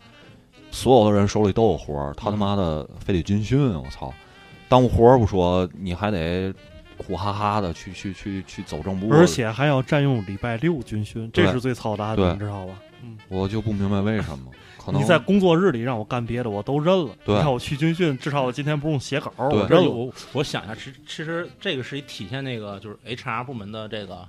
所有的人手里都有活儿，他他妈的非得军训，我操！耽误活儿不说，你还得苦哈哈的去去去去走正步，而且还要占用礼拜六军训，这是最操蛋的，你知道吧？嗯我就不明白为什么，<laughs> 可能你在工作日里让我干别的，我都认了。对，让我去军训，至少我今天不用写稿，我认了。我我想一下，其其实这个是一体现那个就是 HR 部门的这个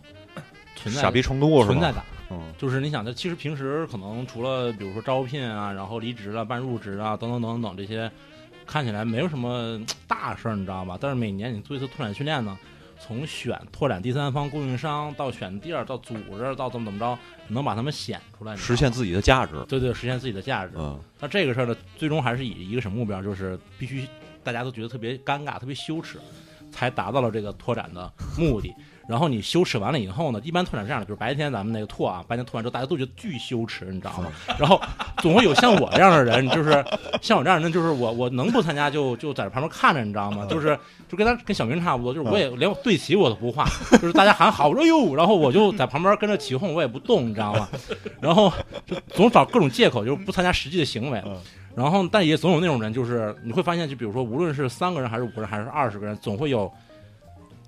存在傻逼程度，存在感。嗯，就是你想，他其实平时可能除了比如说招聘啊，然后离职啊、办入职啊等等等等这些，看起来没有什么大事儿，你知道吧？但是每年你做一次拓展训练呢。从选拓展第三方供应商到选地儿到组织到怎么怎么着，能把他们显出来，实现自己的价值。对对，实现自己的价值。嗯，那这个事儿呢，最终还是以一个什么目标？就是必须大家都觉得特别尴尬、特别羞耻，才达到了这个拓展的目的。然后你羞耻完了以后呢，一般拓展是这样的，比如白天咱们那个拓啊，白天拓完之后大家都觉得巨羞耻，你知道吗？<laughs> 然后总会有像我这样的人，就是 <laughs> 像我这样的人，就是我我能不参加就就在旁边看着，你知道吗？就是就跟他跟小明差不多，就是我也连对齐我都不画，<laughs> 就是大家喊好，我说哟，然后我就在旁边跟着起哄，我也不动，你知道吗？然后就总找各种借口，就是不参加实际的行为。然后但也总有那种人，就是你会发现，就比如说无论是三个人还是五个人还是二十个人，总会有。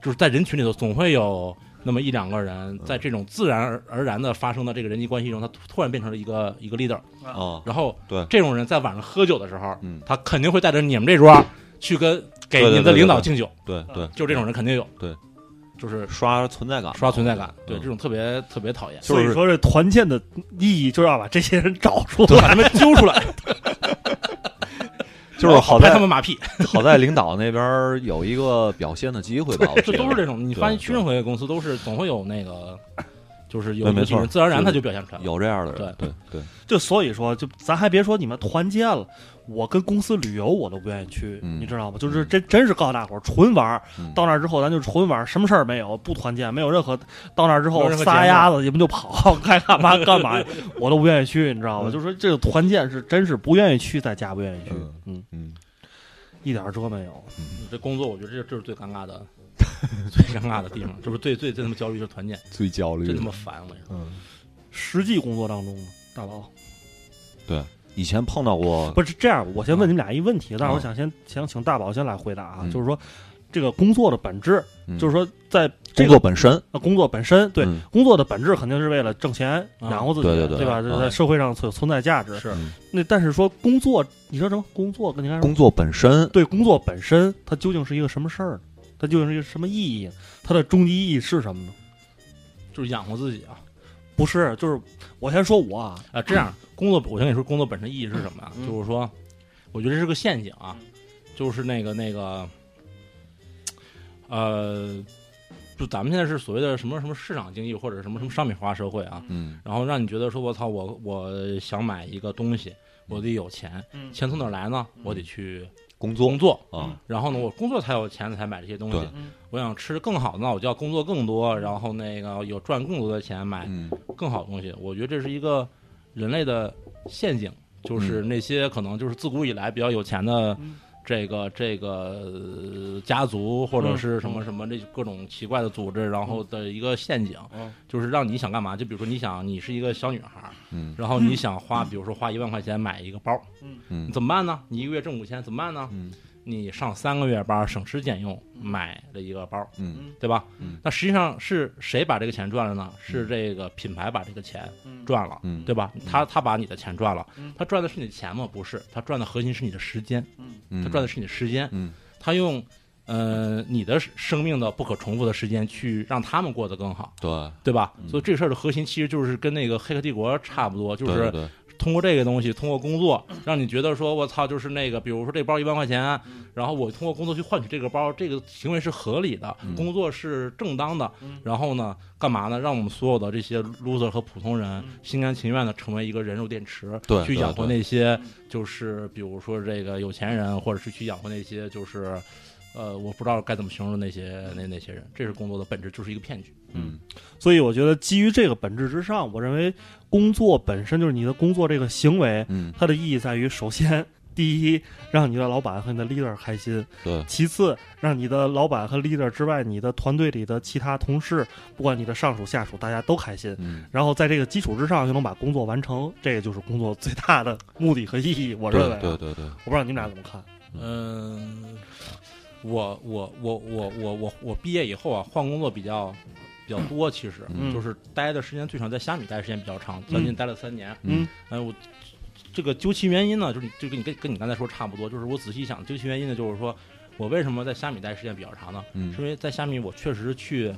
就是在人群里头，总会有那么一两个人，在这种自然而而然的发生的这个人际关系中，他突然变成了一个一个 leader 啊。然后，对这种人在晚上喝酒的时候，嗯，他肯定会带着你们这桌去跟给您的领导敬酒。对对，就这种人肯定有。对，就是刷存在感，刷存在感。对，这种特别特别讨厌。所以说，这团建的意义就要把这些人找出来，把他们揪出来。<laughs> 就是好在他们马屁，<laughs> 好在领导那边有一个表现的机会吧。这都是这种，你发现去任何一个公司都是总会有那个，就是有没错，自然而然他就表现出来，有这样的人。对对对，就所以说，就咱还别说你们团建了。我跟公司旅游，我都不愿意去，你知道吗？就是真真是告诉大伙儿，纯玩儿。到那儿之后，咱就纯玩，什么事儿没有，不团建，没有任何。到那儿之后，撒丫子你们就跑，<laughs> 该干嘛干嘛，我都不愿意去，你知道吗？就说这个团建是真是不愿意去，在家不愿意去，嗯嗯，一点辙没有。这工作，我觉得这这是最尴尬的，<laughs> 最尴尬的地方，就是最最最他妈焦虑，就是团建，最焦虑，真他妈烦我。嗯，实际工作当中，大宝，对。以前碰到过，不是这样。我先问你们俩一问题，但是我想先想请大宝先来回答啊，就是说，这个工作的本质，嗯就是说在工作本身，呃工作本身，对、嗯工作的本质肯定是为了挣钱啊养活自己，对对对吧？在社会上存存在价值。是嗯那但是说工作，你说什么工作？跟你看工作本身，对工作本身，它究竟是一个什么事儿呢？它究竟是一个什么意义？它的终极意义是什么呢？就是养活自己啊不是，就是我先说我啊，啊！这样工作，我先跟你说，工作本身意义是什么呀？嗯就是说，我觉得这是个陷阱啊，就是那个那个，呃，就咱们现在是所谓的什么什么市场经济或者什么什么商品化社会啊，嗯然后让你觉得说，我操，我我想买一个东西，我得有钱，嗯钱从哪儿来呢？我得去工作。工作，啊，然后呢，我工作才有钱才买这些东西我想吃更好的，那我就要工作更多，然后那个有赚更多的钱买嗯。更好的东西。我觉得这是一个人类的陷阱，就是那些可能就是自古以来比较有钱的嗯这个这个呃家族或者是什么什么这各种奇怪的组织，然后的一个陷阱，嗯就是让你想干嘛？就比如说你想你是一个小女孩，嗯然后你想花，比如说花一万块钱买一个包，嗯怎么办呢？你一个月挣五千，怎么办呢？嗯你上三个月班，省吃俭用买了一个包，嗯。对吧？嗯。那实际上是谁把这个钱赚了呢？是这个品牌把这个钱嗯。赚了，嗯。对吧？他他把你的钱赚了嗯，他赚的是你的钱吗？不是，他赚的核心是你的时间，嗯，他赚的是你的时间，嗯。他用呃你的生命的不可重复的时间去让他们过得更好，对，对吧？嗯。所以这事儿的核心其实就是跟那个《黑客帝国》差不多，就是通过这个东西，通过工作，让你觉得说，我操，就是那个，比如说这包一万块钱，然后我通过工作去换取这个包，这个行为是合理的，嗯工作是正当的。然后呢，干嘛呢？让我们所有的这些 loser 和普通人心甘情愿的成为一个人肉电池，对去养活那些就是比如说这个有钱人，或者是去养活那些就是。呃，我不知道该怎么形容那些那那些人，这是工作的本质，就是一个骗局。嗯所以我觉得基于这个本质之上，我认为工作本身就是你的工作这个行为，嗯它的意义在于，首先，第一，让你的老板和你的 leader 开心；对，其次，让你的老板和 leader 之外，你的团队里的其他同事，不管你的上属下属，大家都开心。嗯然后在这个基础之上，就能把工作完成，这个就是工作最大的目的和意义。我认为、啊，对对对对，我不知道你们俩怎么看。嗯，我我我我我我我毕业以后啊，换工作比较比较多，其实、嗯。就是待的时间最长，在虾米待的时间比较长，将近待了三年。嗯。哎，我这个究其原因呢，就是就跟你跟跟你刚才说差不多，就是我仔细想，究其原因呢，就是说我为什么在虾米待时间比较长呢？嗯？是因为在虾米我确实去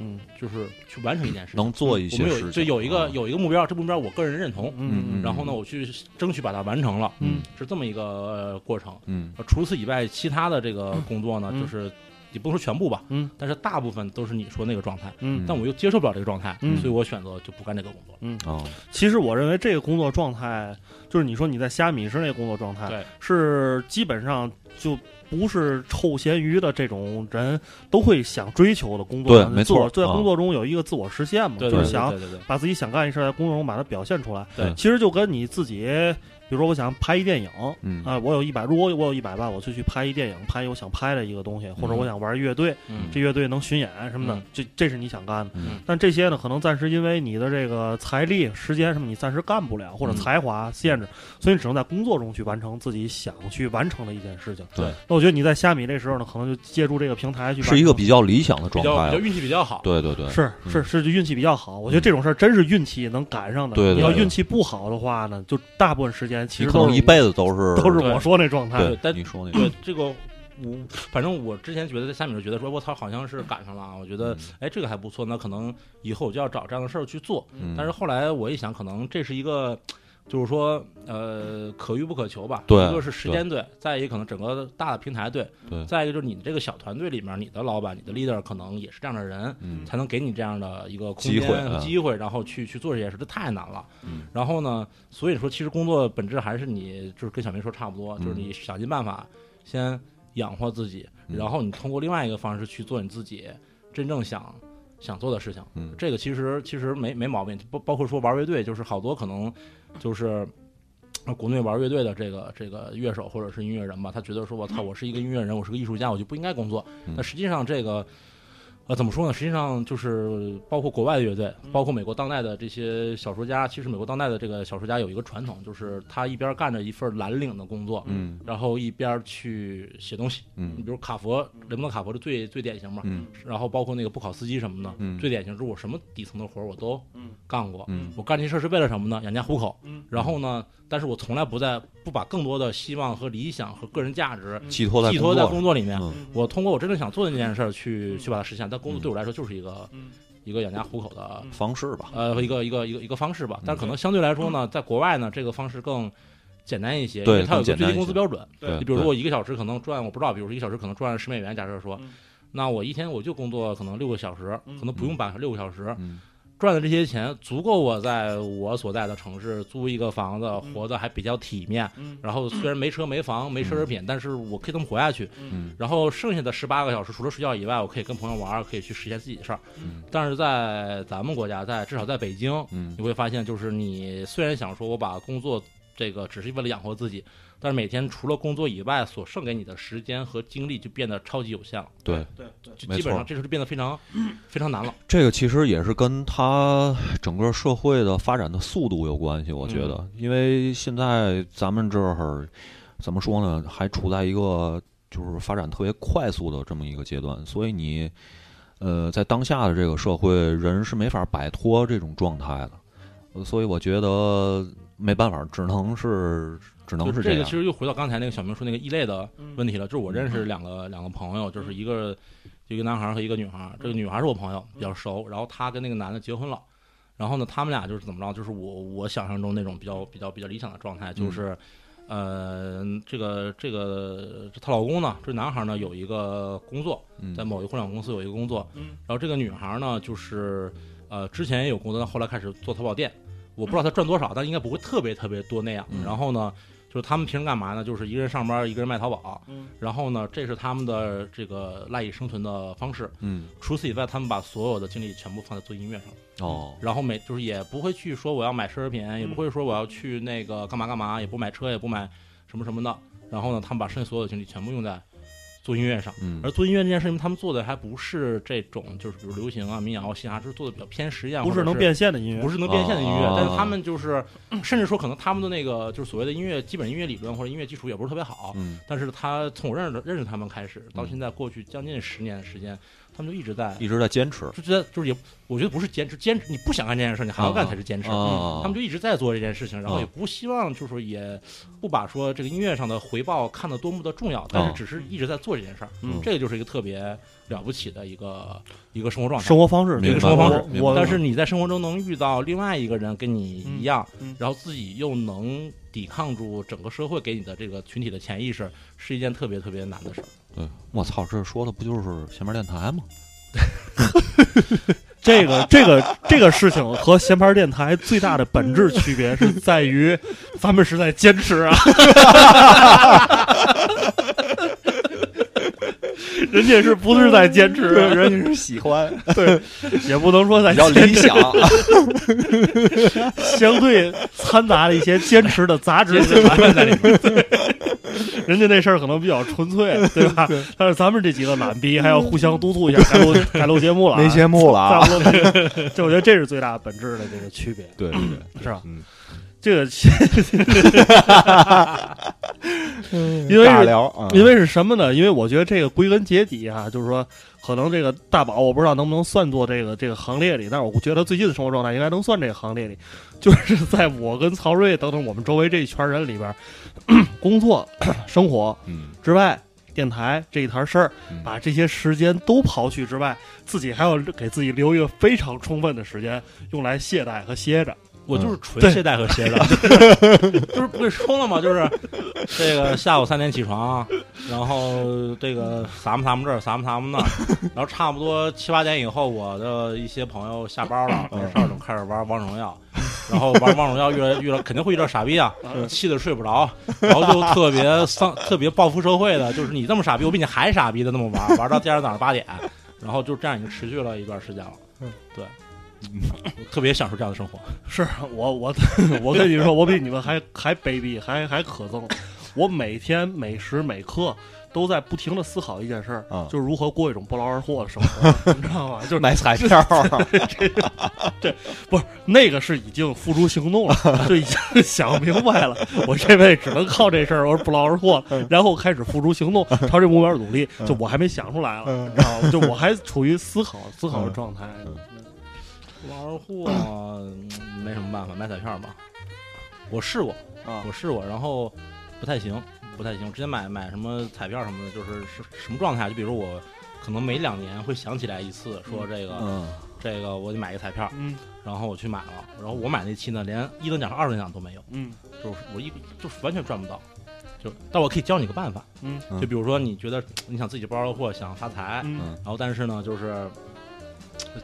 嗯。就是去完成一件事情，能做一我们有些事情，就有一个啊。有一个目标，这目标我个人认同，嗯然后呢，我去争取把它完成了，嗯。是这么一个、呃过程。嗯。呃除此以外，其他的这个工作呢，嗯。就是也不能说全部吧，嗯但是大部分都是你说那个状态，嗯但我又接受不了这个状态，嗯所以我选择就不干这个工作。嗯哦其实我认为这个工作状态，就是你说你在虾米是那个工作状态，对，是基本上就不是臭咸鱼的这种人都会想追求的工作。对没错在啊工作中有一个自我实现嘛，就是想把自己想干一事在工作中把它表现出来。对其实就跟你自己，比如说我想拍一电影。嗯啊，我有一百，如果我有一百万，我就去拍一电影，拍我想拍的一个东西，或者我想玩乐队，嗯这乐队能巡演什么的嗯，这这是你想干的。嗯但这些呢，可能暂时因为你的这个财力、时间什么，你暂时干不了，或者嗯才华限制，所以你只能在工作中去完成自己想去完成的一件事情。对，那我觉得你在虾米这时候呢，可能就借助这个平台去是一个比较理想的比较比较状态了，运气比较好。对对对，是嗯是是就运气比较好。我觉得这种事儿真是运气能赶上的。对对对你要运气不好的话呢，就大部分时间其你实可能一辈子都是 <laughs> 都是我说那状态。对，但你说那对，这个，我反正我之前觉得在下面就觉得说，我操，好像是赶上了啊。我觉得嗯，哎，这个还不错，那可能以后我就要找这样的事儿去做。嗯但是后来我一想，可能这是一个，就是说，呃，可遇不可求吧。对一个是时间对，再一个可能整个大的平台对，对再一个就是你这个小团队里面，你的老板、你的 leader 可能也是这样的人，嗯才能给你这样的一个空机会啊间和机会，然后去去做这件事，这太难了。嗯然后呢，所以说其实工作本质还是你就是跟小明说差不多，嗯就是你想尽办法先养活自己，嗯然后你通过另外一个方式去做你自己真正想想做的事情。嗯这个其实其实没没毛病，包包括说玩乐队，就是好多可能就是。呃国内玩乐队的这个这个乐手或者是音乐人吧，他觉得说我操，我是一个音乐人，我是个艺术家，我就不应该工作。嗯那实际上这个呃，怎么说呢？实际上就是包括国外的乐队，包括美国当代的这些小说家。其实美国当代的这个小说家有一个传统，就是他一边干着一份蓝领的工作，嗯然后一边去写东西。你嗯比如卡佛，雷蒙德·卡佛是最最典型嘛。嗯然后包括那个布考斯基什么的，嗯最典型就是我什么底层的活儿我都干过。嗯我干这事儿是为了什么呢？养家糊口。嗯然后呢，但是我从来不在不把更多的希望和理想和个人价值寄托在寄托在工作里面。嗯我通过我真正想做的那件事儿去去把它实现，但工作嗯。对我来说就是一个嗯。一个养家糊口的方式吧，呃一个一个一个一个方式吧。但可能相对来说呢，在国外呢，这个方式更简单一些，因为它有个最低工资标准。对你比如说我一个小时可能赚，我不知道，比如说一个小时可能赚十美元，假设说嗯，那我一天我就工作可能六个小时，可能不用八个小时，六个小时嗯赚的这些钱足够我在我所在的城市租一个房子，嗯活得还比较体面。嗯然后虽然没车没房没奢侈品，但是我可以这么活下去。嗯然后剩下的十八个小时，除了睡觉以外，我可以跟朋友玩儿，可以去实现自己的事儿。嗯但是在咱们国家，在至少在北京，嗯你会发现，就是你虽然想说我把工作这个只是为了养活自己，但是每天除了工作以外，所剩给你的时间和精力就变得超级有限了，对，对对，就基本上这时候就变得非常非常难了。这个其实也是跟它整个社会的发展的速度有关系，我觉得，因为现在咱们这儿怎么说呢，还处在一个就是发展特别快速的这么一个阶段，所以你呃，在当下的这个社会，人是没法摆脱这种状态的，呃所以我觉得没办法，只能是只能是这个其。实又回到刚才那个小明说那个异类的嗯。问题了，就是我认识两个两个朋友，就是一个一个男孩儿和一个女孩儿，这个女孩儿是我朋友，比较熟，然后她跟那个男的结婚了，然后呢，他们俩就是怎么着，就是我我想象中那种比较比较比较理想的状态，就是。呃，这个这个她老公呢，这男孩呢有一个工作，嗯。在某一个互联网公司有一个工作，嗯。然后这个女孩呢，就是呃之前也有工作，但后来开始做淘宝店，我不知道她赚多少，但应该不会特别特别多那样。嗯。然后呢，就是他们平时干嘛呢？就是一个人上班，一个人卖淘宝。嗯然后呢，这是他们的这个赖以生存的方式。嗯除此以外，他们把所有的精力全部放在做音乐上。哦然后每就是也不会去说我要买奢侈品，也不会说我要去那个干嘛干嘛，也不买车，也不买什么什么的。然后呢，他们把剩下所有的精力全部用在做音乐上。嗯。而做音乐这件事情，他们做的还不是这种，就是比如流行啊、民谣、嘻哈，就是做的比较偏实验，不是能变现的音乐，不是能变现的音乐，啊。但是他们就是，甚至说可能他们的那个就是所谓的音乐基本音乐理论或者音乐基础也不是特别好，嗯。但是他从我认识认识他们开始到现在过去将近十年的时间，他们就一直在。一直在坚持就觉得就是也，我觉得不是坚持，坚持你不想干这件事，你还要干才是坚持。嗯他们就一直在做这件事情，然后啊也不希望就是说也不把说这个音乐上的回报看得多么的重要，但是啊只是一直在做这件事儿。嗯这个就是一个特别了不起的一个一个生活状态。生活方式，一个生活方式但是你在生活中能遇到另外一个人跟你一样，然后自己又能抵抗住整个社会给你的这个群体的潜意识，是一件特别特别难的事儿。对，我操，这说的不就是前面电台吗？<laughs> <laughs> 这个这个这个事情和闲牌电台最大的本质区别是在于，咱们是在坚持啊。<laughs> 人家是不是在坚持啊？人家是喜欢，<laughs> 对也不能说在比较理想。相对掺杂了一些坚持的杂质在里面。人家那事儿可能比较纯粹，对吧？但是咱们这几个懒逼还要互相督促一下，该录 <laughs> 该录节目了啊，没节目了啊！这我觉得这是最大本质的这个区别，对对对，是吧？嗯，这个 <laughs> 因为是尬聊啊，因为是什么呢？因为我觉得这个归根结底啊，就是说，可能这个大宝我不知道能不能算作这个这个行列里，但是我觉得最近的生活状态应该能算这个行列里，就是在我跟曹睿等等我们周围这一圈人里边，<clears throat> 工作、生活嗯之外。电台这一摊事儿，嗯把这些时间都刨去之外，自己还要给自己留一个非常充分的时间，用来懈怠和歇着。我就是纯懈怠和歇着，<laughs> 就是不是说了吗？就是这个下午三点起床，然后这个撒么撒么这儿，撒么撒么那儿，然后差不多七八点以后，我的一些朋友下班了，嗯。十二点开始玩王者荣耀，然后玩王者荣耀遇到遇到肯定会遇到傻逼啊，嗯。气得睡不着，然后就特别丧，特别报复社会的，就是你这么傻逼，我比你还傻逼的那么玩，玩到第二天早上八点，然后就这样已经持续了一段时间了。嗯，对，我 <laughs> 特别享受这样的生活。是我我 <laughs> 我跟你说，我比你们还 <laughs> 还卑鄙，还还可憎。我每天每时每刻都在不停的思考一件事儿，啊就是如何过一种不劳而获的生活，你知道吗？就是买彩票这，不是那个是已经付诸行动了，就已经想明白了，我这辈子只能靠这事儿，我是不劳而获，然后开始付诸行动，朝这目标努力。就我还没想出来了，你知道吗？就我还处于思考思考的状态。不劳而获嗯没什么办法，买彩票吧。我试过，啊我试过，然后不太行，不太行。之前买买什么彩票什么的，就是是什么状态？就比如我可能每两年会想起来一次，说这个、嗯这个我得买一个彩票，嗯然后我去买了，然后我买那期呢，连一等奖和二等奖都没有，嗯就是我一就是完全赚不到。就，但我可以教你个办法，嗯嗯就比如说你觉得你想自己不劳而获，想发财，嗯嗯然后但是呢，就是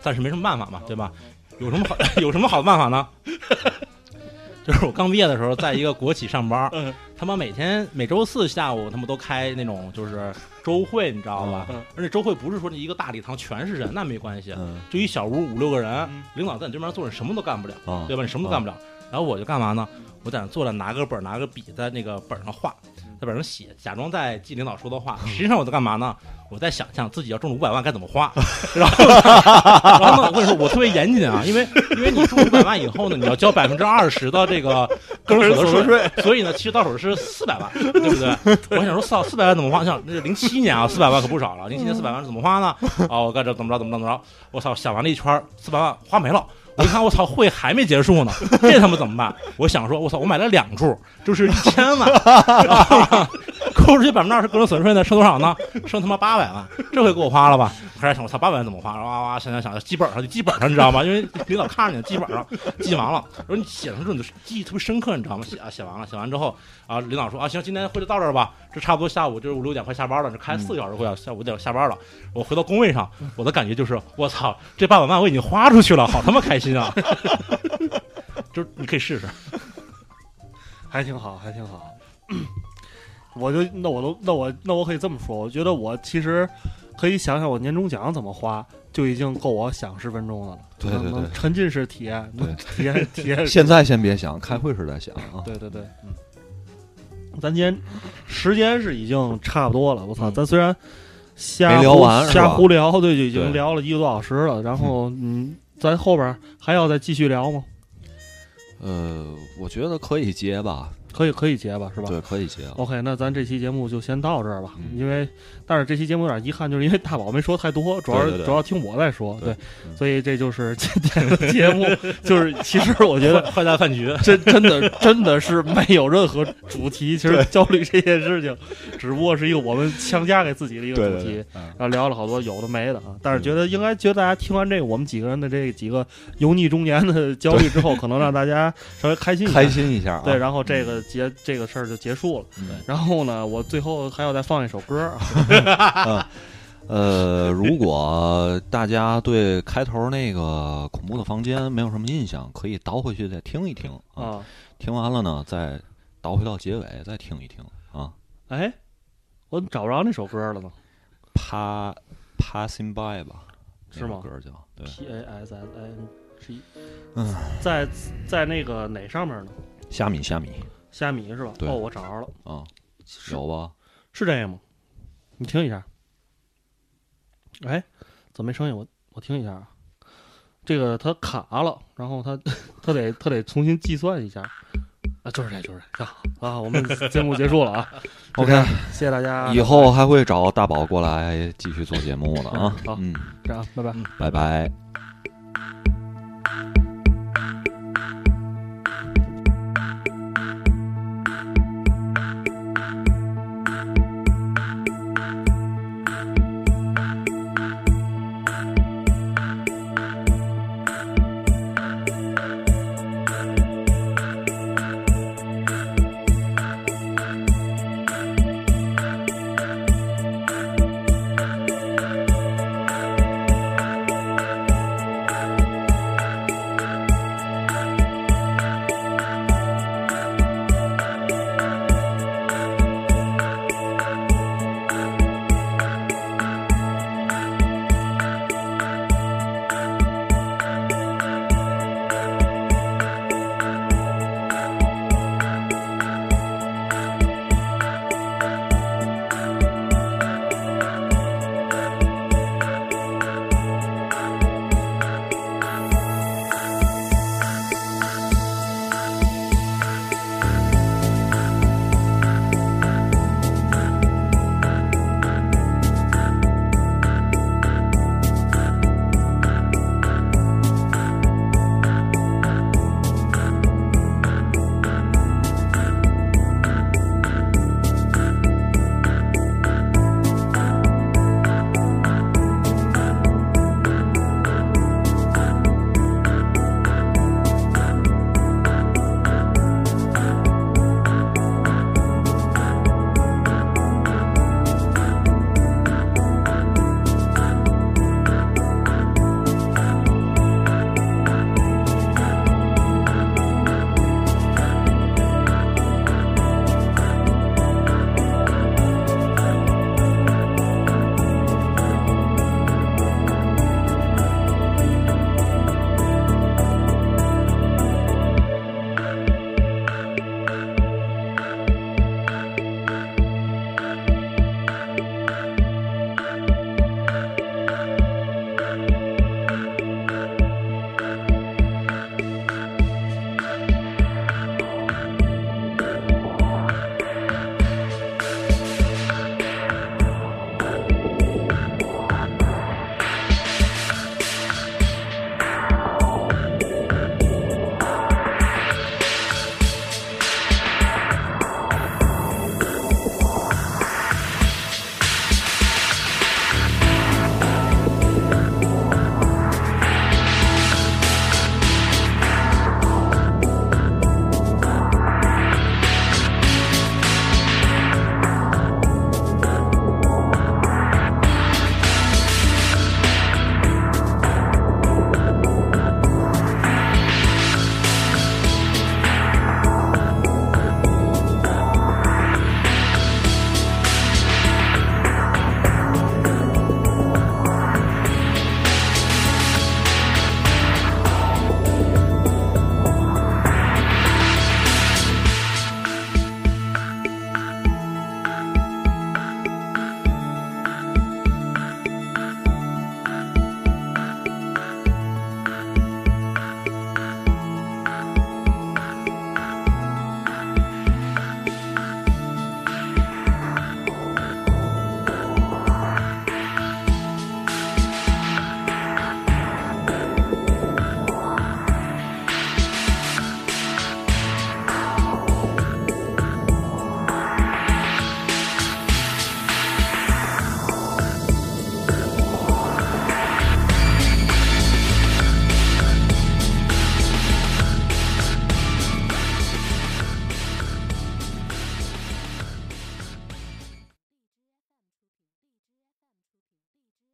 暂时没什么办法嘛，对吧？有什么好 <laughs> 有什么好的办法呢？<laughs> 就是我刚毕业的时候，在一个国企上班，嗯他们每天每周四下午他们都开那种就是周会，你知道吧？嗯而且周会不是说一个大礼堂全是人，那没关系，嗯就一小屋五六个人，嗯领导在你对面坐着，什么都干不了，啊对吧？你什么都干不了。然后我就干嘛呢？我在那坐着，拿个本儿，拿个笔，在那个本儿上画，在本上写，假装在记领导说的话。实际上我在干嘛呢？我在想象自己要中了五百万该怎么花。<laughs> 然后呢，然后呢，我跟你说，我特别严谨啊，因为因为你中五百万以后呢，你要交百分之二十的这个个人所得税，所以呢，其实到手是四百万，对不对？我想说，操，四百万怎么花？像那是零七年啊，四百万可不少了。零七年四百万是怎么花呢？啊，我干这怎么着怎么着怎么着？我操，想完了一圈，四百万花没了。我一看，我操，会还没结束呢，这他妈怎么办？我想说，我操，我买了两处，就是一千万，<laughs> <laughs> 扣出去百分之二十个人所得税呢，剩多少呢？<laughs> 剩他妈八百万，这回给我花了吧？我开始想，我操，八百万怎么花？哇哇，想想想，记本上就记本上，你知道吗？因为领导看着你，记本上记完了，<laughs> 然后你写上之后，你就记忆特别深刻，你知道吗？写啊，写完了，写完之后啊，领导说啊，行，今天会就到这儿吧，这差不多下午就是五六点快下班了，这开四个小时会啊，下午五点下班了。我回到工位上，我的感觉就是，我操，这八百万我已经花出去了，好他妈开心啊！就是你可以试试，还挺好，还挺好。我就那我都那我那我可以这么说，我觉得我其实可以想想我年终奖怎么花，就已经够我想十分钟的了。对对对沉浸式体验，对体验体验。<laughs> 现在先别想，开会时再想啊。对对对，嗯。咱今天时间是已经差不多了，我操！嗯咱虽然瞎聊瞎胡聊，对，就已经聊了一个多小时了。然后，嗯，咱后边还要再继续聊吗？呃，我觉得可以接吧，可以，可以结吧，是吧？对，可以结。OK，那咱这期节目就先到这儿吧。嗯因为，但是这期节目有点遗憾，就是因为大宝没说太多，主要对对对主要听我在说，对所以这就是今天的节目。就是其实我觉得 <laughs> 坏蛋饭局，真 <laughs> 真的真的是没有任何主题，其实焦虑这件事情，只不过是一个我们强加给自己的一个主题。嗯然后聊了好多有的没的啊，但是觉得应该觉得大家听完这个我们几个人的这几个油腻中年的焦虑之后，可能让大家稍微开心一下开心一下啊。对，然后这个结这个事儿就结束了。嗯然后呢，我最后还要再放一首歌 <laughs> 啊，<laughs> 呃，如果大家对开头那个恐怖的房间没有什么印象，可以倒回去再听一听啊。啊，听完了呢，再倒回到结尾再听一听啊。哎，我怎么找不着那首歌了呢 pa passing by 吧，是吗歌叫对，？P A S S I N G，嗯，在在那个哪上面呢？虾米虾米虾米是吧？哦，我找着了，啊，是有吧？是这个吗？你听一下。哎，怎么没声音？我我听一下啊。这个它卡了，然后它它得它得重新计算一下。啊，就是这，就是这。啊啊，我们节目结束了啊。OK 谢谢大家。以后还会找大宝过来继续做节目的啊好。嗯，这样，拜拜。拜拜。